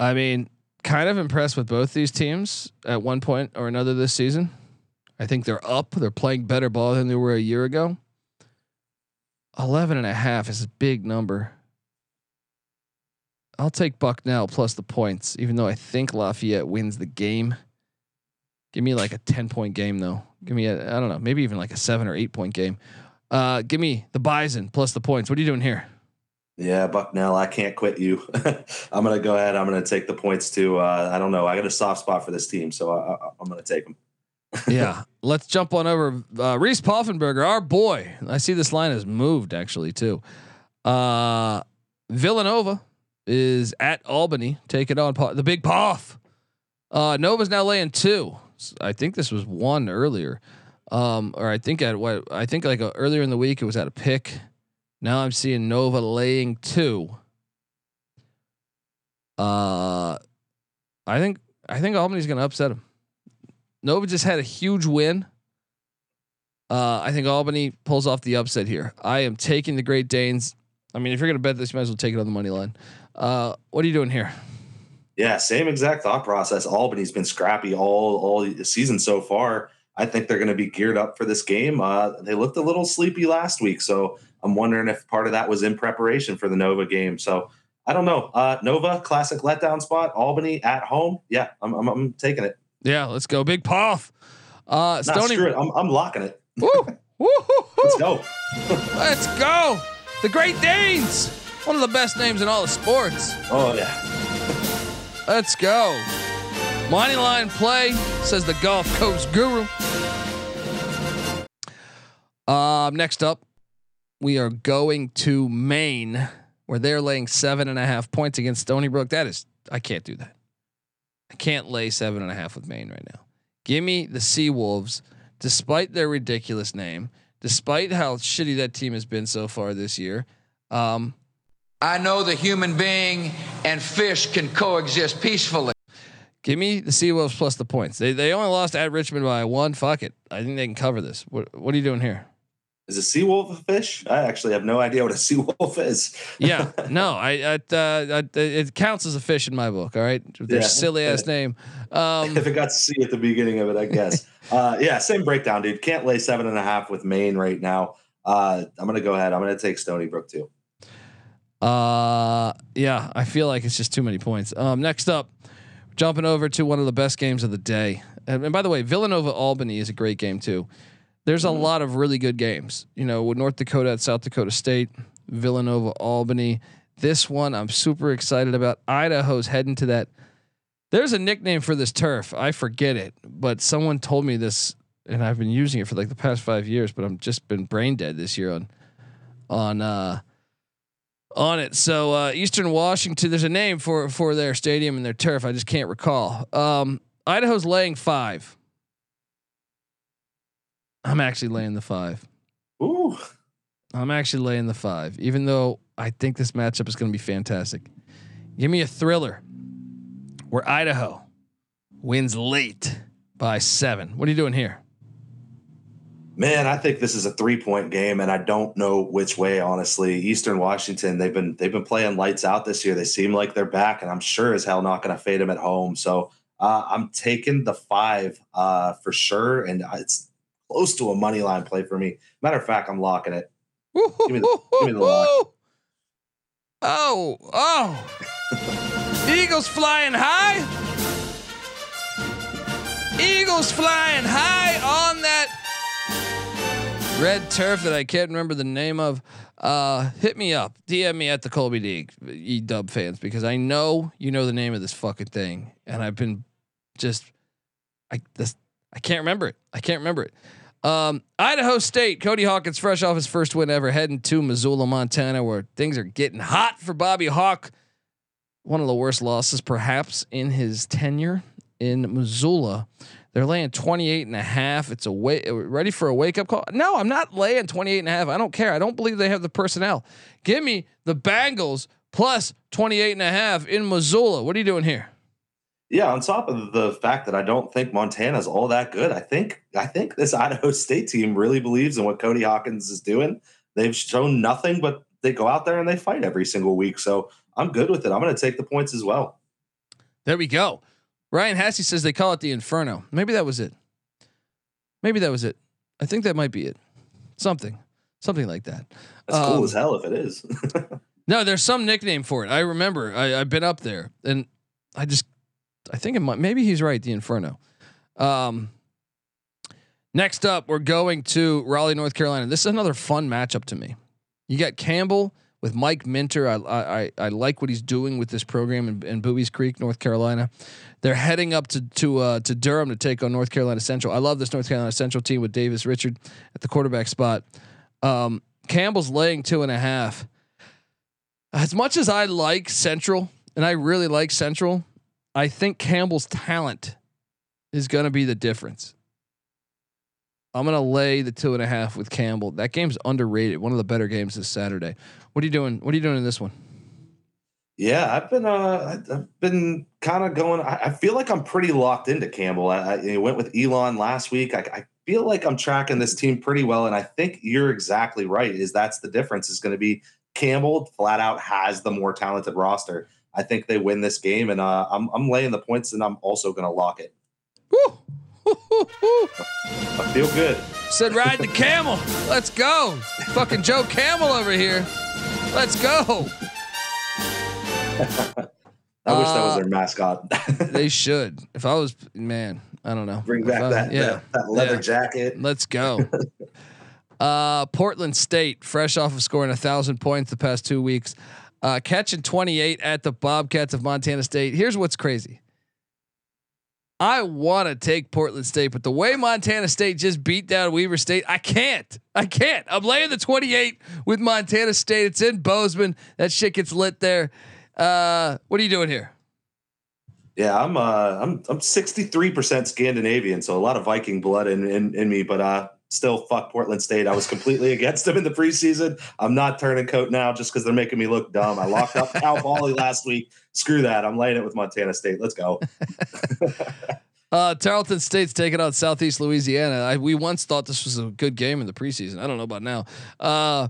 I mean, kind of impressed with both these teams at one point or another this season. I think they're up. They're playing better ball than they were a year ago. 11 and a half is a big number. I'll take Bucknell plus the points, even though I think Lafayette wins the game. Give me like a 10 point game though. Give me a, I don't know, maybe even like a seven or eight point game. Uh, give me the Bison plus the points. What are you doing here? Yeah, Bucknell, I can't quit you. I'm going to go ahead. I'm going to take the points too. Uh, I don't know. I got a soft spot for this team, so I, I'm going to take them. yeah, let's jump on over. Uh, Reese Poffenberger, our boy. I see this line has moved actually too. Uh, Villanova is at Albany. Take it on the big Poff. Uh, Nova's now laying two. I think this was one earlier, um, or I think at what I think like a, earlier in the week it was at a pick. Now I'm seeing Nova laying two. Uh, I think I think Albany's going to upset him. Nova just had a huge win. Uh, I think Albany pulls off the upset here. I am taking the Great Danes. I mean, if you're going to bet this, you might as well take it on the money line. Uh, what are you doing here? Yeah, same exact thought process. Albany's been scrappy all all season so far. I think they're going to be geared up for this game. Uh, they looked a little sleepy last week, so I'm wondering if part of that was in preparation for the Nova game. So I don't know. Uh, Nova classic letdown spot. Albany at home. Yeah, I'm, I'm, I'm taking it. Yeah, let's go, Big Poff. Uh, Stony. Nah, it. I'm, I'm locking it. Woo, woo, Let's go. let's go. The Great Danes. One of the best names in all of sports. Oh yeah. Let's go. Money line play says the Gulf Coast Guru. Um, next up, we are going to Maine, where they're laying seven and a half points against Stony Brook. That is, I can't do that. I can't lay seven and a half with Maine right now. Give me the Sea Wolves, despite their ridiculous name, despite how shitty that team has been so far this year. Um, I know the human being and fish can coexist peacefully. Give me the Sea Wolves plus the points. They they only lost at Richmond by one. Fuck it. I think they can cover this. What what are you doing here? Is a seawolf a fish? I actually have no idea what a seawolf is. yeah, no, I, I, uh, I, it counts as a fish in my book. All right, their yeah. silly ass name. Um, if it got C at the beginning of it, I guess. uh, yeah, same breakdown, dude. Can't lay seven and a half with Maine right now. Uh, I'm gonna go ahead. I'm gonna take Stony Brook too. Uh, yeah, I feel like it's just too many points. Um, next up, jumping over to one of the best games of the day. And, and by the way, Villanova Albany is a great game too. There's a mm-hmm. lot of really good games. You know, with North Dakota at South Dakota State, Villanova Albany. This one I'm super excited about. Idaho's heading to that. There's a nickname for this turf. I forget it, but someone told me this, and I've been using it for like the past five years. But I'm just been brain dead this year on on uh, on it. So uh, Eastern Washington, there's a name for for their stadium and their turf. I just can't recall. Um, Idaho's laying five. I'm actually laying the five. Ooh. I'm actually laying the five, even though I think this matchup is going to be fantastic. Give me a thriller where Idaho wins late by seven. What are you doing here? Man, I think this is a three point game, and I don't know which way. Honestly, Eastern Washington they've been they've been playing lights out this year. They seem like they're back, and I'm sure as hell not going to fade them at home. So uh, I'm taking the five uh, for sure, and it's close to a money line play for me. Matter of fact, I'm locking it. Give me the, give me the lock. Oh, oh! Eagles flying high. Eagles flying high on that red turf that I can't remember the name of. Uh, hit me up, DM me at the Colby D, E Dub fans, because I know you know the name of this fucking thing, and I've been just, I this, I can't remember it. I can't remember it. Um, Idaho State, Cody Hawkins, fresh off his first win ever, heading to Missoula, Montana, where things are getting hot for Bobby Hauck. One of the worst losses, perhaps, in his tenure in Missoula. They're laying 28 and a half. It's a way ready for a wake up call. No, I'm not laying 28 and a half. I don't care. I don't believe they have the personnel. Give me the Bengals plus 28 and a half in Missoula. What are you doing here? Yeah, on top of the fact that I don't think Montana's all that good, I think I think this Idaho State team really believes in what Cody Hawkins is doing. They've shown nothing but they go out there and they fight every single week. So I'm good with it. I'm going to take the points as well. There we go. Ryan Hassey says they call it the Inferno. Maybe that was it. Maybe that was it. I think that might be it. Something, something like that. That's um, cool as hell if it is. no, there's some nickname for it. I remember. I, have been up there, and I just, I think it might. Maybe he's right. The Inferno. Um, next up, we're going to Raleigh, North Carolina. This is another fun matchup to me. You got Campbell with Mike Minter. I I I like what he's doing with this program in, in Boobies Creek, North Carolina. They're heading up to to uh, to Durham to take on North Carolina Central. I love this North Carolina Central team with Davis Richard at the quarterback spot. Um, Campbell's laying two and a half. As much as I like Central, and I really like Central, I think Campbell's talent is going to be the difference. I'm gonna lay the two and a half with Campbell. That game's underrated. One of the better games this Saturday. What are you doing? What are you doing in this one? Yeah, I've been uh, I've been kind of going. I, I, feel like I'm pretty locked into Campbell. I, I went with Elon last week. I, I, feel like I'm tracking this team pretty well, and I think you're exactly right. Is that's the difference? Is going to be Campbell flat out has the more talented roster. I think they win this game, and uh, I'm I'm laying the points, and I'm also going to lock it. Woo. I feel good. Said ride the camel. Let's go. Fucking Joe Camel over here. Let's go. I wish that was their uh, mascot. they should. If I was man, I don't know. Bring back I, that, yeah, that, that leather yeah. jacket. Let's go. uh, Portland State, fresh off of scoring a thousand points the past two weeks, uh, catching 28 at the Bobcats of Montana State. Here's what's crazy. I want to take Portland State, but the way Montana State just beat down Weber State, I can't. I can't. I'm laying the 28 with Montana State. It's in Bozeman. That shit gets lit there. Uh, what are you doing here? Yeah, I'm uh I'm I'm 63% Scandinavian, so a lot of Viking blood in in, in me, but uh still fuck Portland State. I was completely against them in the preseason. I'm not turning coat now just because they're making me look dumb. I locked up Cal Poly last week. Screw that. I'm laying it with Montana State. Let's go. uh, Tarleton State's taking on Southeast Louisiana. I, we once thought this was a good game in the preseason. I don't know about now. Uh,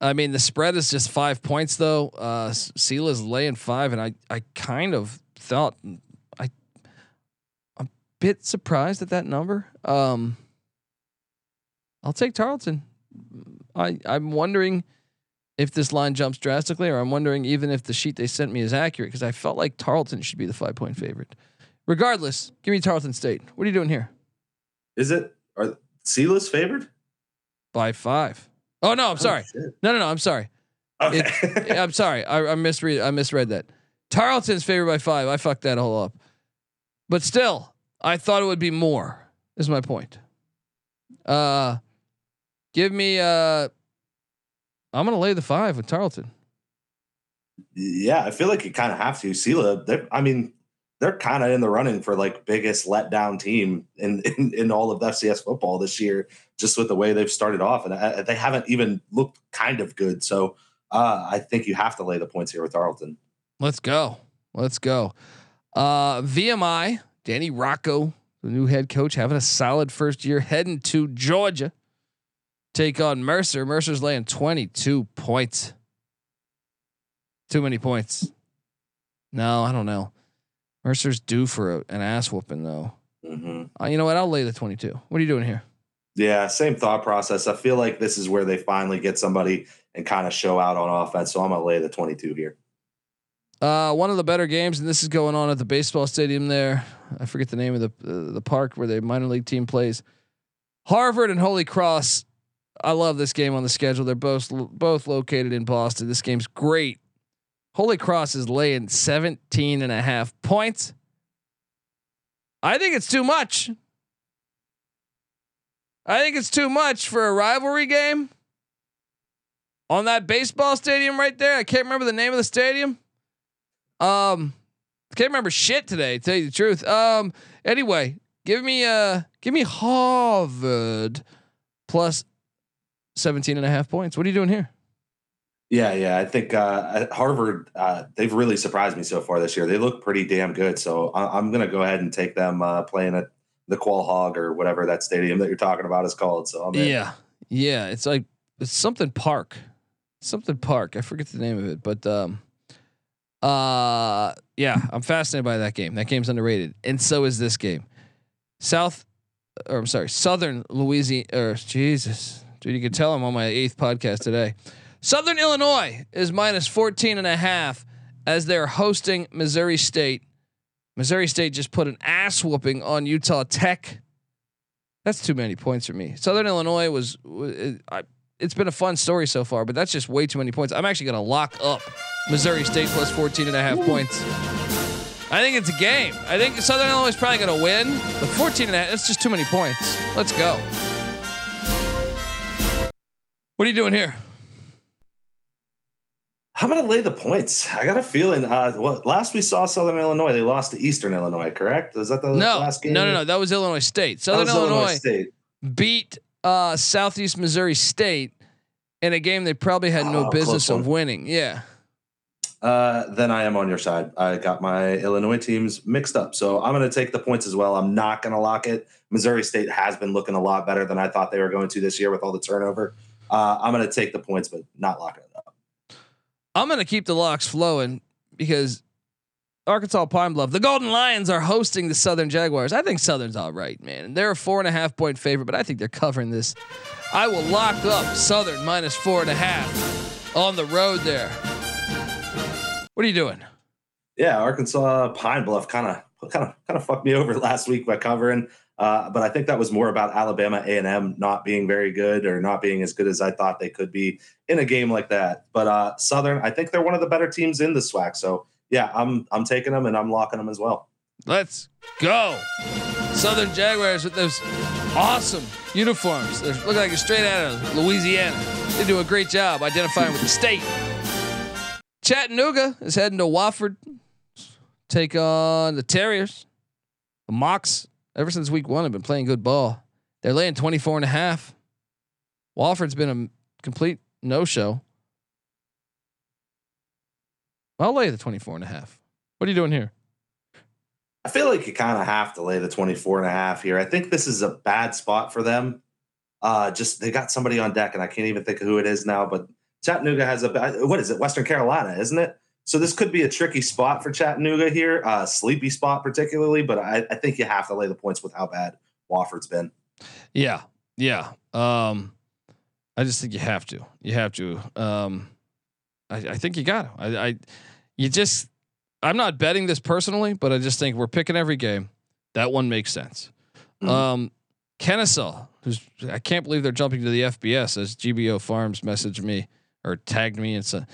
I mean, the spread is just five points though. Uh, Sela's laying five, and I, I kind of thought I, I'm a bit surprised at that number. Um, I'll take Tarleton. I I'm wondering if this line jumps drastically, or I'm wondering even if the sheet they sent me is accurate because I felt like Tarleton should be the five point favorite. Regardless, give me Tarleton State. What are you doing here? Is it are Sela's favored by five? Oh no, I'm oh, sorry. no, no, no, I'm sorry. Okay. It, I'm sorry. I, I misread. I misread that. Tarleton's favored by five. I fucked that all up. But still, I thought it would be more. Is my point. Uh, Give me uh I'm gonna lay the five with Tarleton. Yeah, I feel like you kind of have to. Sela, I mean, they're kind of in the running for like biggest letdown team in, in, in all of FCS football this year, just with the way they've started off, and I, they haven't even looked kind of good. So uh, I think you have to lay the points here with Tarleton. Let's go. Let's go. Uh, VMI, Danny Rocco, the new head coach, having a solid first year, heading to Georgia take on Mercer. Mercer's laying 22 points. Too many points. No, I don't know. Mercer's due for a, an ass whooping though. Mm-hmm. Uh, you know what? I'll lay the 22. What are you doing here? Yeah, same thought process. I feel like this is where they finally get somebody and kind of show out on offense. So I'm gonna lay the 22 here. Uh, one of the better games, and this is going on at the baseball stadium there. I forget the name of the uh, the park where the minor league team plays. Harvard and Holy Cross I love this game on the schedule. They're both both located in Boston. This game's great. Holy Cross is laying 17 and a half points. I think it's too much. I think it's too much for a rivalry game. On that baseball stadium right there, I can't remember the name of the stadium. Um, can't remember shit today. To tell you the truth. Um, anyway, give me uh, give me Harvard plus 17 and a half points. What are you doing here? Yeah, yeah. I think uh, Harvard, uh, they've really surprised me so far this year. They look pretty damn good. So I- am going to go ahead and take them uh, playing at the Qual Hog or whatever that stadium that you're talking about is called. So I'm in. yeah, yeah. It's like it's something park, something park. I forget the name of it, but um, uh, yeah, I'm fascinated by that game. That game's underrated, and so is this game. South, or I'm sorry, Southern Louisiana. Or Jesus, dude, you can tell I'm on my eighth podcast today. Southern Illinois is minus 14 and a half as they're hosting Missouri State. Missouri State just put an ass whooping on Utah Tech. That's too many points for me. Southern Illinois was, it, has been a fun story so far, but that's just way too many points. I'm actually going to lock up Missouri State plus 14 and a half Ooh. points. I think it's a game. I think Southern Illinois is probably going to win, but 14 and a half, that's just too many points. Let's go. What are you doing here? I'm going to lay the points. I got a feeling. Uh, what last we saw Southern Illinois, they lost to Eastern Illinois. Correct? Is that the no, last game? No, no, no. That was Illinois State. Southern Illinois, Illinois State. beat uh, Southeast Missouri State in a game they probably had no oh, business of winning. Yeah. Uh, then I am on your side. I got my Illinois teams mixed up, so I'm going to take the points as well. I'm not going to lock it. Missouri State has been looking a lot better than I thought they were going to this year with all the turnover. Uh, I'm going to take the points, but not lock it. Up. I'm going to keep the locks flowing because Arkansas Pine Bluff, the Golden Lions are hosting the Southern Jaguars. I think Southern's all right, man. They're a four and a half point favorite, but I think they're covering this. I will lock up Southern minus four and a half on the road there. What are you doing? Yeah, Arkansas Pine Bluff kind of kind of kind of fucked me over last week by covering. Uh, but I think that was more about Alabama A&M not being very good or not being as good as I thought they could be in a game like that. But uh, Southern, I think they're one of the better teams in the SWAC. So yeah, I'm I'm taking them and I'm locking them as well. Let's go, Southern Jaguars with those awesome uniforms. They look like you're straight out of Louisiana. They do a great job identifying with the state. Chattanooga is heading to Wofford, take on the Terriers. The Mocs ever since week one have been playing good ball. They're laying 24 and a half. Wofford's been a complete no show. I'll lay the 24 and a half. What are you doing here? I feel like you kind of have to lay the 24 and a half here. I think this is a bad spot for them. Uh, just they got somebody on deck, and I can't even think of who it is now. But Chattanooga has a what is it? Western Carolina, isn't it? So this could be a tricky spot for Chattanooga here, uh, sleepy spot particularly. But I, I, think you have to lay the points with how bad Wofford's been. Yeah, yeah. Um, I just think you have to. You have to. Um, I, I think you got to. I, I, you just. I'm not betting this personally, but I just think we're picking every game. That one makes sense. Mm-hmm. Um, Kennesaw, who's I can't believe they're jumping to the FBS as GBO Farms messaged me or tagged me and said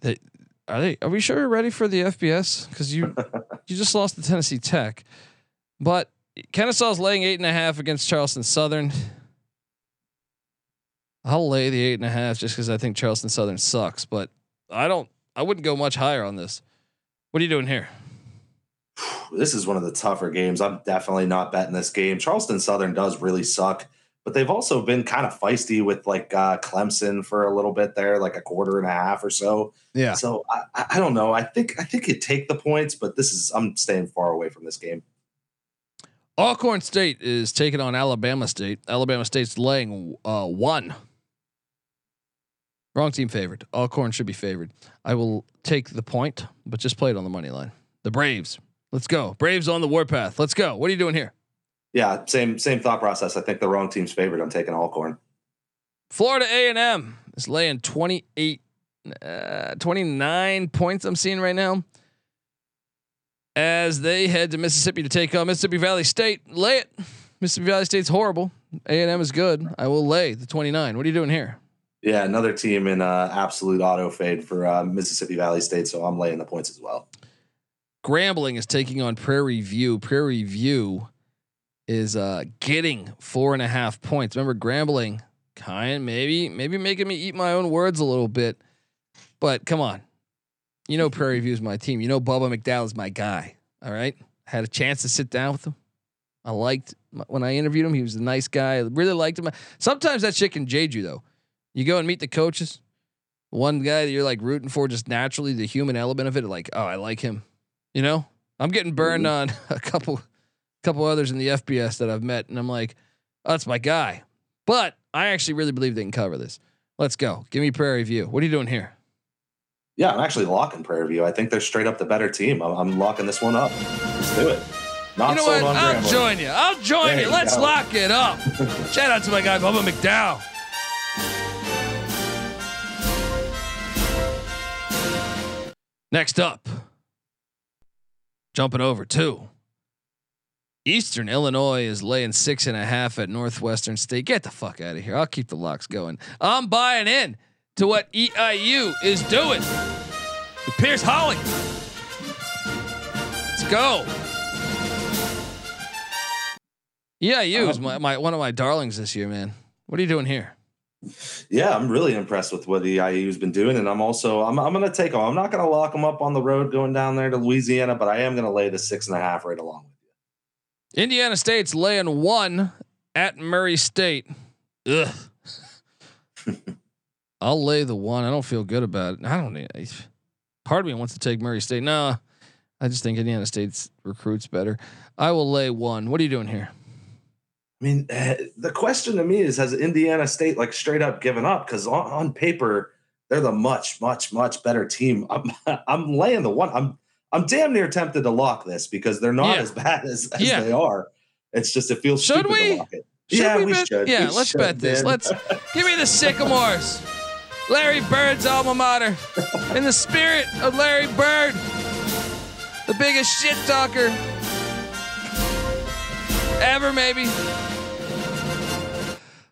they are they? Are we sure you're ready for the FBS? Because you you just lost to Tennessee Tech, but Kennesaw's laying eight and a half against Charleston Southern. I'll lay the eight and a half just because I think Charleston Southern sucks, but I don't. I wouldn't go much higher on this. What are you doing here? This is one of the tougher games. I'm definitely not betting this game. Charleston Southern does really suck but they've also been kind of feisty with like uh, Clemson for a little bit there, like a quarter and a half or so. Yeah. So I, I don't know. I think I think you take the points, but this is I'm staying far away from this game. Alcorn State is taking on Alabama State. Alabama State's laying uh, one. Wrong team favored. Alcorn should be favored. I will take the point, but just play it on the money line. The Braves. Let's go. Braves on the warpath. Let's go. What are you doing here? Yeah, same same thought process. I think the wrong team's favorite. I'm taking Alcorn. Florida A and M is laying 28, uh, 29 points. I'm seeing right now as they head to Mississippi to take on Mississippi Valley State. Lay it. Mississippi Valley State's horrible. A and M is good. I will lay the 29. What are you doing here? Yeah, another team in uh, absolute auto fade for uh, Mississippi Valley State, so I'm laying the points as well. Grambling is taking on Prairie View. Prairie View is uh, getting four and a half points. Remember, Grambling kind maybe maybe making me eat my own words a little bit, but come on, you know Prairie View is my team. You know Bubba McDowell is my guy. All right, had a chance to sit down with him. I liked when I interviewed him. He was a nice guy. I really liked him. Sometimes that shit can jade you though. You go and meet the coaches. One guy that you're like rooting for just naturally, the human element of it, like, oh, I like him. You know, I'm getting burned on a couple, couple others in the FBS that I've met, and I'm like, oh, that's my guy. But I actually really believe they can cover this. Let's go. Give me Prairie View. What are you doing here? Yeah, I'm actually locking Prairie View. I think they're straight up the better team. I'm, I'm locking this one up. Let's do it. Not you know what? I'll Grambling. join you. I'll join There you. you Let's go. lock it up. Shout out to my guy Bubba McDowell. Next up, jumping over to Eastern Illinois is laying six and a half at Northwestern State. Get the fuck out of here. I'll keep the locks going. I'm buying in to what EIU is doing. With Pierce Holley. Let's go. EIU is um, my, my one of my darlings this year, man. What are you doing here? Yeah, I'm really impressed with what the IU's been doing, and I'm also I'm I'm going to take them. I'm not going to lock them up on the road going down there to Louisiana, but I am going to lay the six and a half right along with. Indiana State's laying one at Murray State. Ugh. I'll lay the one. I don't feel good about it. I don't need. I- Part of me wants to take Murray State. No, I just think Indiana State's recruits better. I will lay one. What are you doing here? I mean, eh, the question to me is: Has Indiana State like straight up given up? Because on, on paper, they're the much, much, much better team. I'm I'm laying the one. I'm I'm damn near tempted to lock this because they're not Yeah. as bad as, as Yeah. they are. It's just it feels Should stupid we? to lock it. Should yeah, we we, bet? should. Yeah, We let's should, bet this. man. Let's give me the Sycamores. Larry Bird's alma mater. In the spirit of Larry Bird, the biggest shit talker ever, maybe.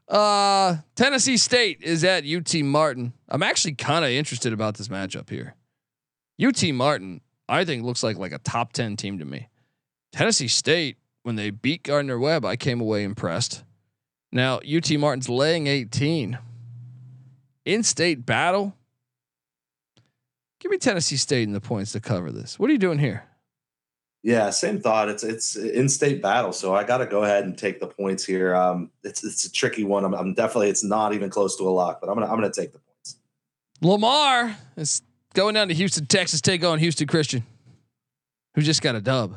Uh, Tennessee State is at UT Martin. I'm actually kind of interested about this matchup here. UT Martin, I think looks like like a top 10 team to me. Tennessee State, when they beat Gardner Webb, I came away impressed. Now, UT Martin's laying 18. In state battle. Give me Tennessee State in the points to cover this. What are you doing here? Yeah, same thought. It's it's in state battle, so I got to go ahead and take the points here. Um, it's it's a tricky one. I'm, I'm definitely it's not even close to a lock, but I'm gonna I'm gonna take the points. Lamar is going down to Houston, Texas, take on Houston Christian, who just got a dub.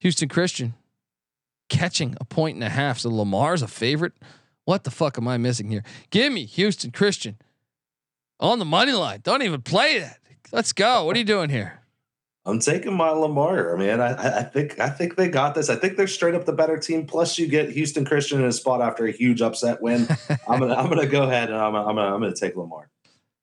Houston Christian catching a point and a half. So Lamar's a favorite. What the fuck am I missing here? Give me Houston Christian on the money line. Don't even play that. Let's go. What are you doing here? I'm taking my Lamar, man. I, I- I think I think they got this. I think they're straight up the better team. Plus, you get Houston Christian in a spot after a huge upset win. I'm gonna I'm gonna go ahead and I'm gonna, I'm gonna, I'm gonna take Lamar.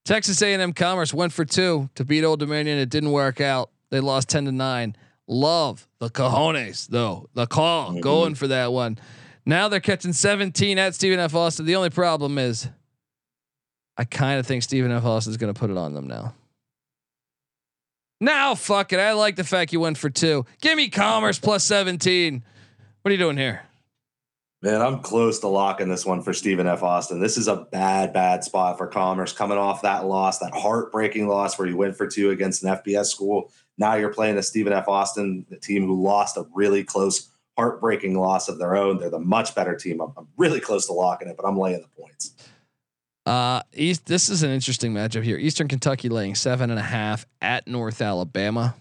Texas A&M Commerce went for two to beat Old Dominion. It didn't work out. They lost ten to nine. Love the cojones though. The call Mhm. going for that one. Now they're catching 17 at Stephen F. Austin. The only problem is, I kind of think Stephen F. Austin is going to put it on them now. Now, fuck it. I like the fact you went for two. Give me Commerce plus 17. What are you doing here? Man, I'm close to locking this one for Stephen F. Austin. This is a bad, bad spot for Commerce coming off that loss, that heartbreaking loss where you went for two against an FBS school. Now you're playing a Stephen F. Austin, the team who lost a really close, heartbreaking loss of their own. They're the much better team. I'm, I'm really close to locking it, but I'm laying the points. Uh, East. This is an interesting matchup here. Eastern Kentucky laying seven and a half at North Alabama.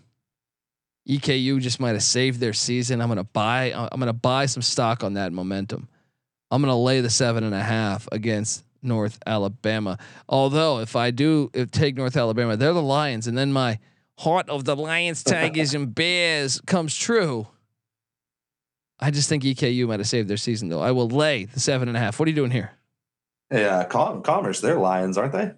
EKU just might have saved their season. I'm gonna buy. Uh, I'm gonna buy some stock on that momentum. I'm gonna lay the seven and a half against North Alabama. Although if I do if take North Alabama, they're the Lions, and then my heart of the Lions, Tigers, and Bears comes true. I just think EKU might have saved their season though. I will lay the seven and a half. What are you doing here? Yeah, Com- Commerce, they're Lions, aren't they?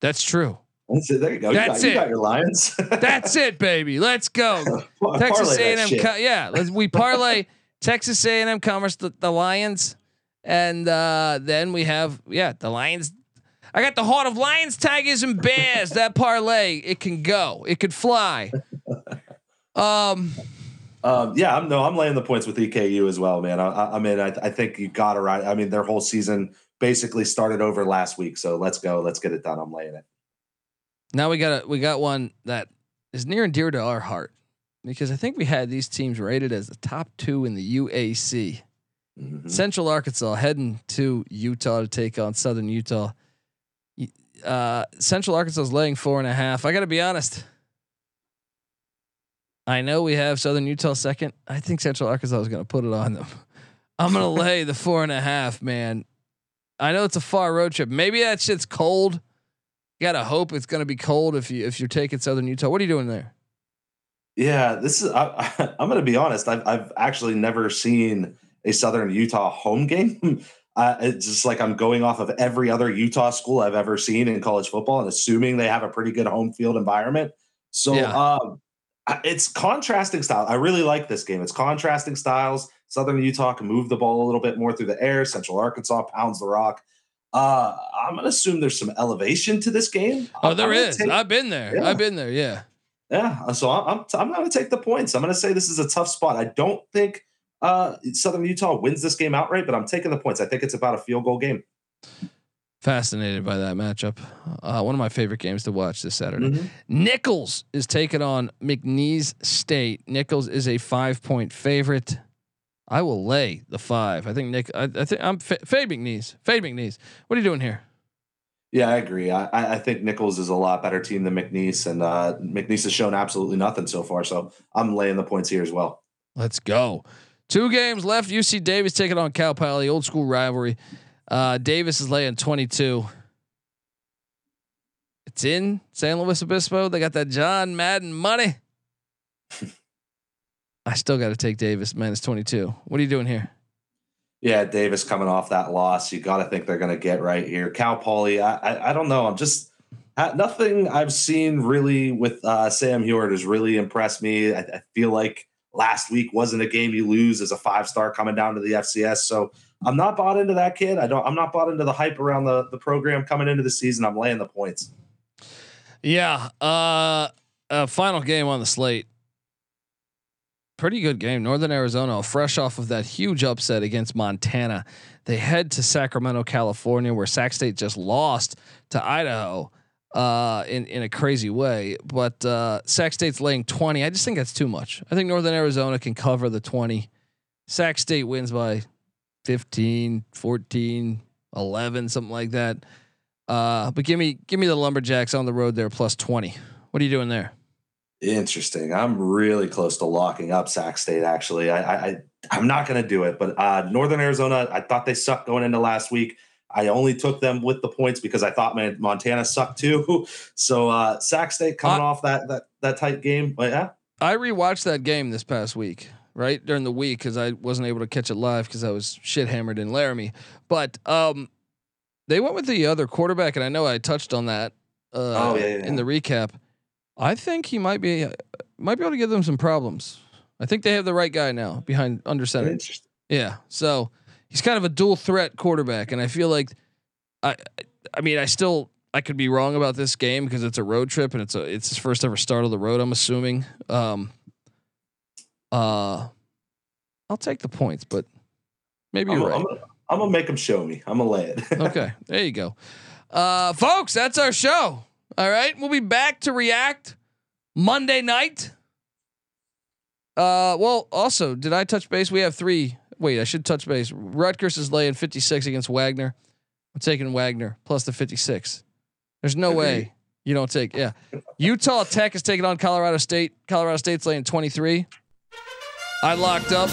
That's true. That's it. There you go. That's you got, it. You got your Lions. That's it, baby. Let's go. Texas A&M. Co- yeah, let's, we parlay Texas A&M Commerce the, the Lions, and uh, then we have yeah the Lions. I got the heart of Lions, Tigers, and Bears. that parlay it can go. It could fly. Um, Um, yeah, I'm no, I'm laying the points with EKU as well, man. I, I, mean, I, I think you got to right. I mean, their whole season basically started over last week, so let's go, let's get it done. I'm laying it. Now we got a, we got one that is near and dear to our heart because I think we had these teams rated as the top two in the UAC. Mhm. Central Arkansas heading to Utah to take on Southern Utah. Uh, Central Arkansas is laying four and a half. I got to be honest. I know we have Southern Utah second. I think Central Arkansas is going to put it on them. I'm going to lay the four and a half, man. I know it's a far road trip. Maybe that shit's cold. You gotta hope it's going to be cold if you if you're taking Southern Utah. What are you doing there? Yeah, this is. I, I'm going to be honest. I've I've actually never seen a Southern Utah home game. Uh, it's just like I'm going off of every other Utah school I've ever seen in college football and assuming they have a pretty good home field environment. So Yeah. um, it's contrasting style. I really like this game. It's contrasting styles. Southern Utah can move the ball a little bit more through the air. Central Arkansas pounds the rock. Uh, I'm going to assume there's some elevation to this game. Oh, there gonna is. take- I've been there. Yeah. I've been there. Yeah. yeah, so I'm I'm, to take the points. I'm going to say this is a tough spot. I don't think uh, Southern Utah wins this game outright, but I'm taking the points. I think it's about a field goal game. Fascinated by that matchup. Uh, one of my favorite games to watch this Saturday. Mm-hmm. Nicholls is taking on McNeese State. Nicholls is a five point favorite. I will lay the five. I think Nick. I, I think I'm fa- fade McNeese. Fade McNeese. What are you doing here? Yeah, I agree. I, I I think Nicholls is a lot better team than McNeese, and uh, McNeese has shown absolutely nothing so far. So I'm laying the points here as well. Let's go. Two games left. UC Davis taking on Cal Poly. Old school rivalry. Uh, Davis is laying 22. It's in San Luis Obispo. They got that John Madden money. I still got to take Davis minus 22. What are you doing here? Yeah, Davis coming off that loss, you got to think they're going to get right here. Cal Poly, I, I I don't know. I'm just nothing I've seen really with uh, Sam Huard has really impressed me. I, I feel like last week wasn't a game you lose as a five star coming down to the FCS. So I'm not bought into that kid. I don't. I'm not bought into the hype around the the program coming into the season. I'm laying the points. Yeah. Uh, uh final game on the slate. Pretty good game. Northern Arizona, fresh off of that huge upset against Montana. They head to Sacramento, California, where Sac State just lost to Idaho uh, in in a crazy way. But uh, Sac State's laying 20. I just think that's too much. I think Northern Arizona can cover the 20. Sac State wins by 15, 14, 11, something like that. Uh, but give me give me the Lumberjacks on the road there plus 20. What are you doing there? Interesting. I'm really close to locking up Sac State. Actually, I, I I'm not going to do it. But uh, Northern Arizona, I thought they sucked going into last week. I only took them with the points because I thought man, Montana sucked too. So uh, Sac State coming Uh, off that that that tight game. But yeah, I rewatched that game this past week, right during the week because I wasn't able to catch it live because I was shit hammered in Laramie. But um, they went with the other quarterback, and I know I touched on that uh, Oh, yeah, yeah, in the recap. I think he might be might be able to give them some problems. I think they have the right guy now behind under center. Yeah. So he's kind of a dual threat quarterback, and I feel like I I mean I still I could be wrong about this game because it's a road trip and it's a it's his first ever start of the road. I'm assuming. Um. Uh, I'll take the points, but maybe I'm, you're I'm, right. gonna, I'm gonna make them show me. I'm gonna lay it. okay, there you go, uh, folks. That's our show. All right, we'll be back to react Monday night. Uh, well, also, did I touch base? We have three. Wait, I should touch base. Rutgers is laying 56 against Wagner. I'm taking Wagner plus the 56. There's no way you don't take. Yeah, Utah Tech is taking on Colorado State. Colorado State's laying 23. I locked up.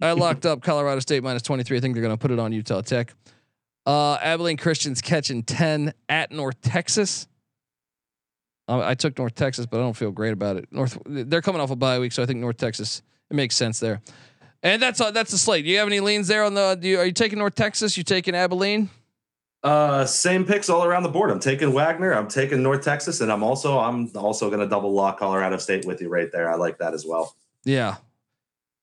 I locked up Colorado State minus 23. I think they're going to put it on Utah Tech. Uh, Abilene Christians catching 10 at North Texas. I took North Texas, but I don't feel great about it. North, they're coming off a bye week, so I think North Texas it makes sense there. And that's uh, that's the slate. Do you have any leans there on the? Do you, are you taking North Texas? You taking Abilene? Uh, same picks all around the board. I'm taking Wagner. I'm taking North Texas, and I'm also I'm also gonna double lock Colorado State with you right there. I like that as well. Yeah,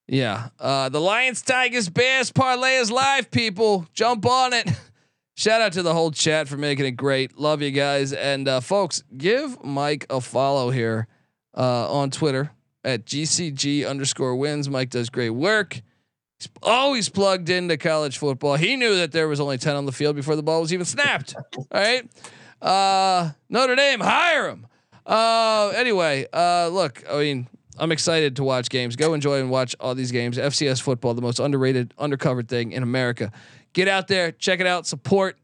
yeah. Uh, the Lions, Tigers, Bears parlay is live. People, jump on it. Shout out to the whole chat for making it great. Love you guys, and uh, folks, give Mike a follow here uh, on Twitter at GCG underscore wins. Mike does great work. He's always plugged into college football. He knew that there was only 10 on the field before the ball was even snapped. All right. Uh, Notre Dame, hire him. Uh, anyway, uh, look, I mean, I'm excited to watch games. Go enjoy and watch all these games. FCS football, the most underrated, undercovered thing in America. Get out there, check it out, support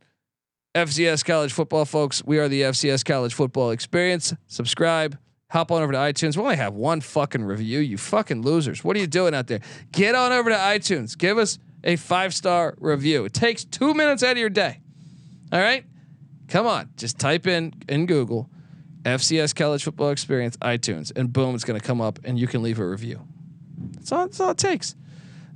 FCS college football, folks. We are the FCS college football experience. Subscribe. Hop on over to iTunes. We only have one fucking review. You fucking losers. What are you doing out there? Get on over to iTunes. Give us a five star review. It takes two minutes out of your day. All right. Come on. Just type in in Google FCS college football experience iTunes, and boom, it's going to come up, and you can leave a review. That's all. That's all it takes.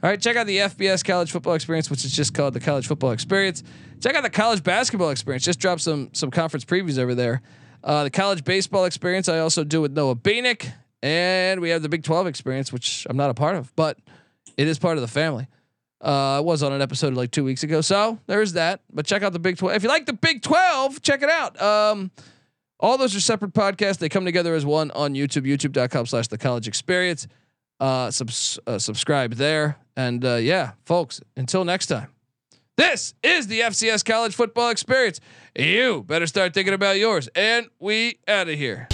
All right, check out the FBS College Football Experience, which is just called the College Football Experience. Check out the College Basketball Experience. Just dropped some some conference previews over there. Uh, the College Baseball Experience I also do with Noah Beanick, and we have the Big Twelve Experience, which I'm not a part of, but it is part of the family. Uh, I was on an episode like two weeks ago, so there's that. But check out the Big Twelve. If you like the Big Twelve, check it out. Um, all those are separate podcasts. They come together as one on YouTube, youtube.com slash the college experience. Uh, subs- uh, subscribe there. And uh, yeah, folks, until next time, this is the FCS college football experience. You better start thinking about yours. And we out of here.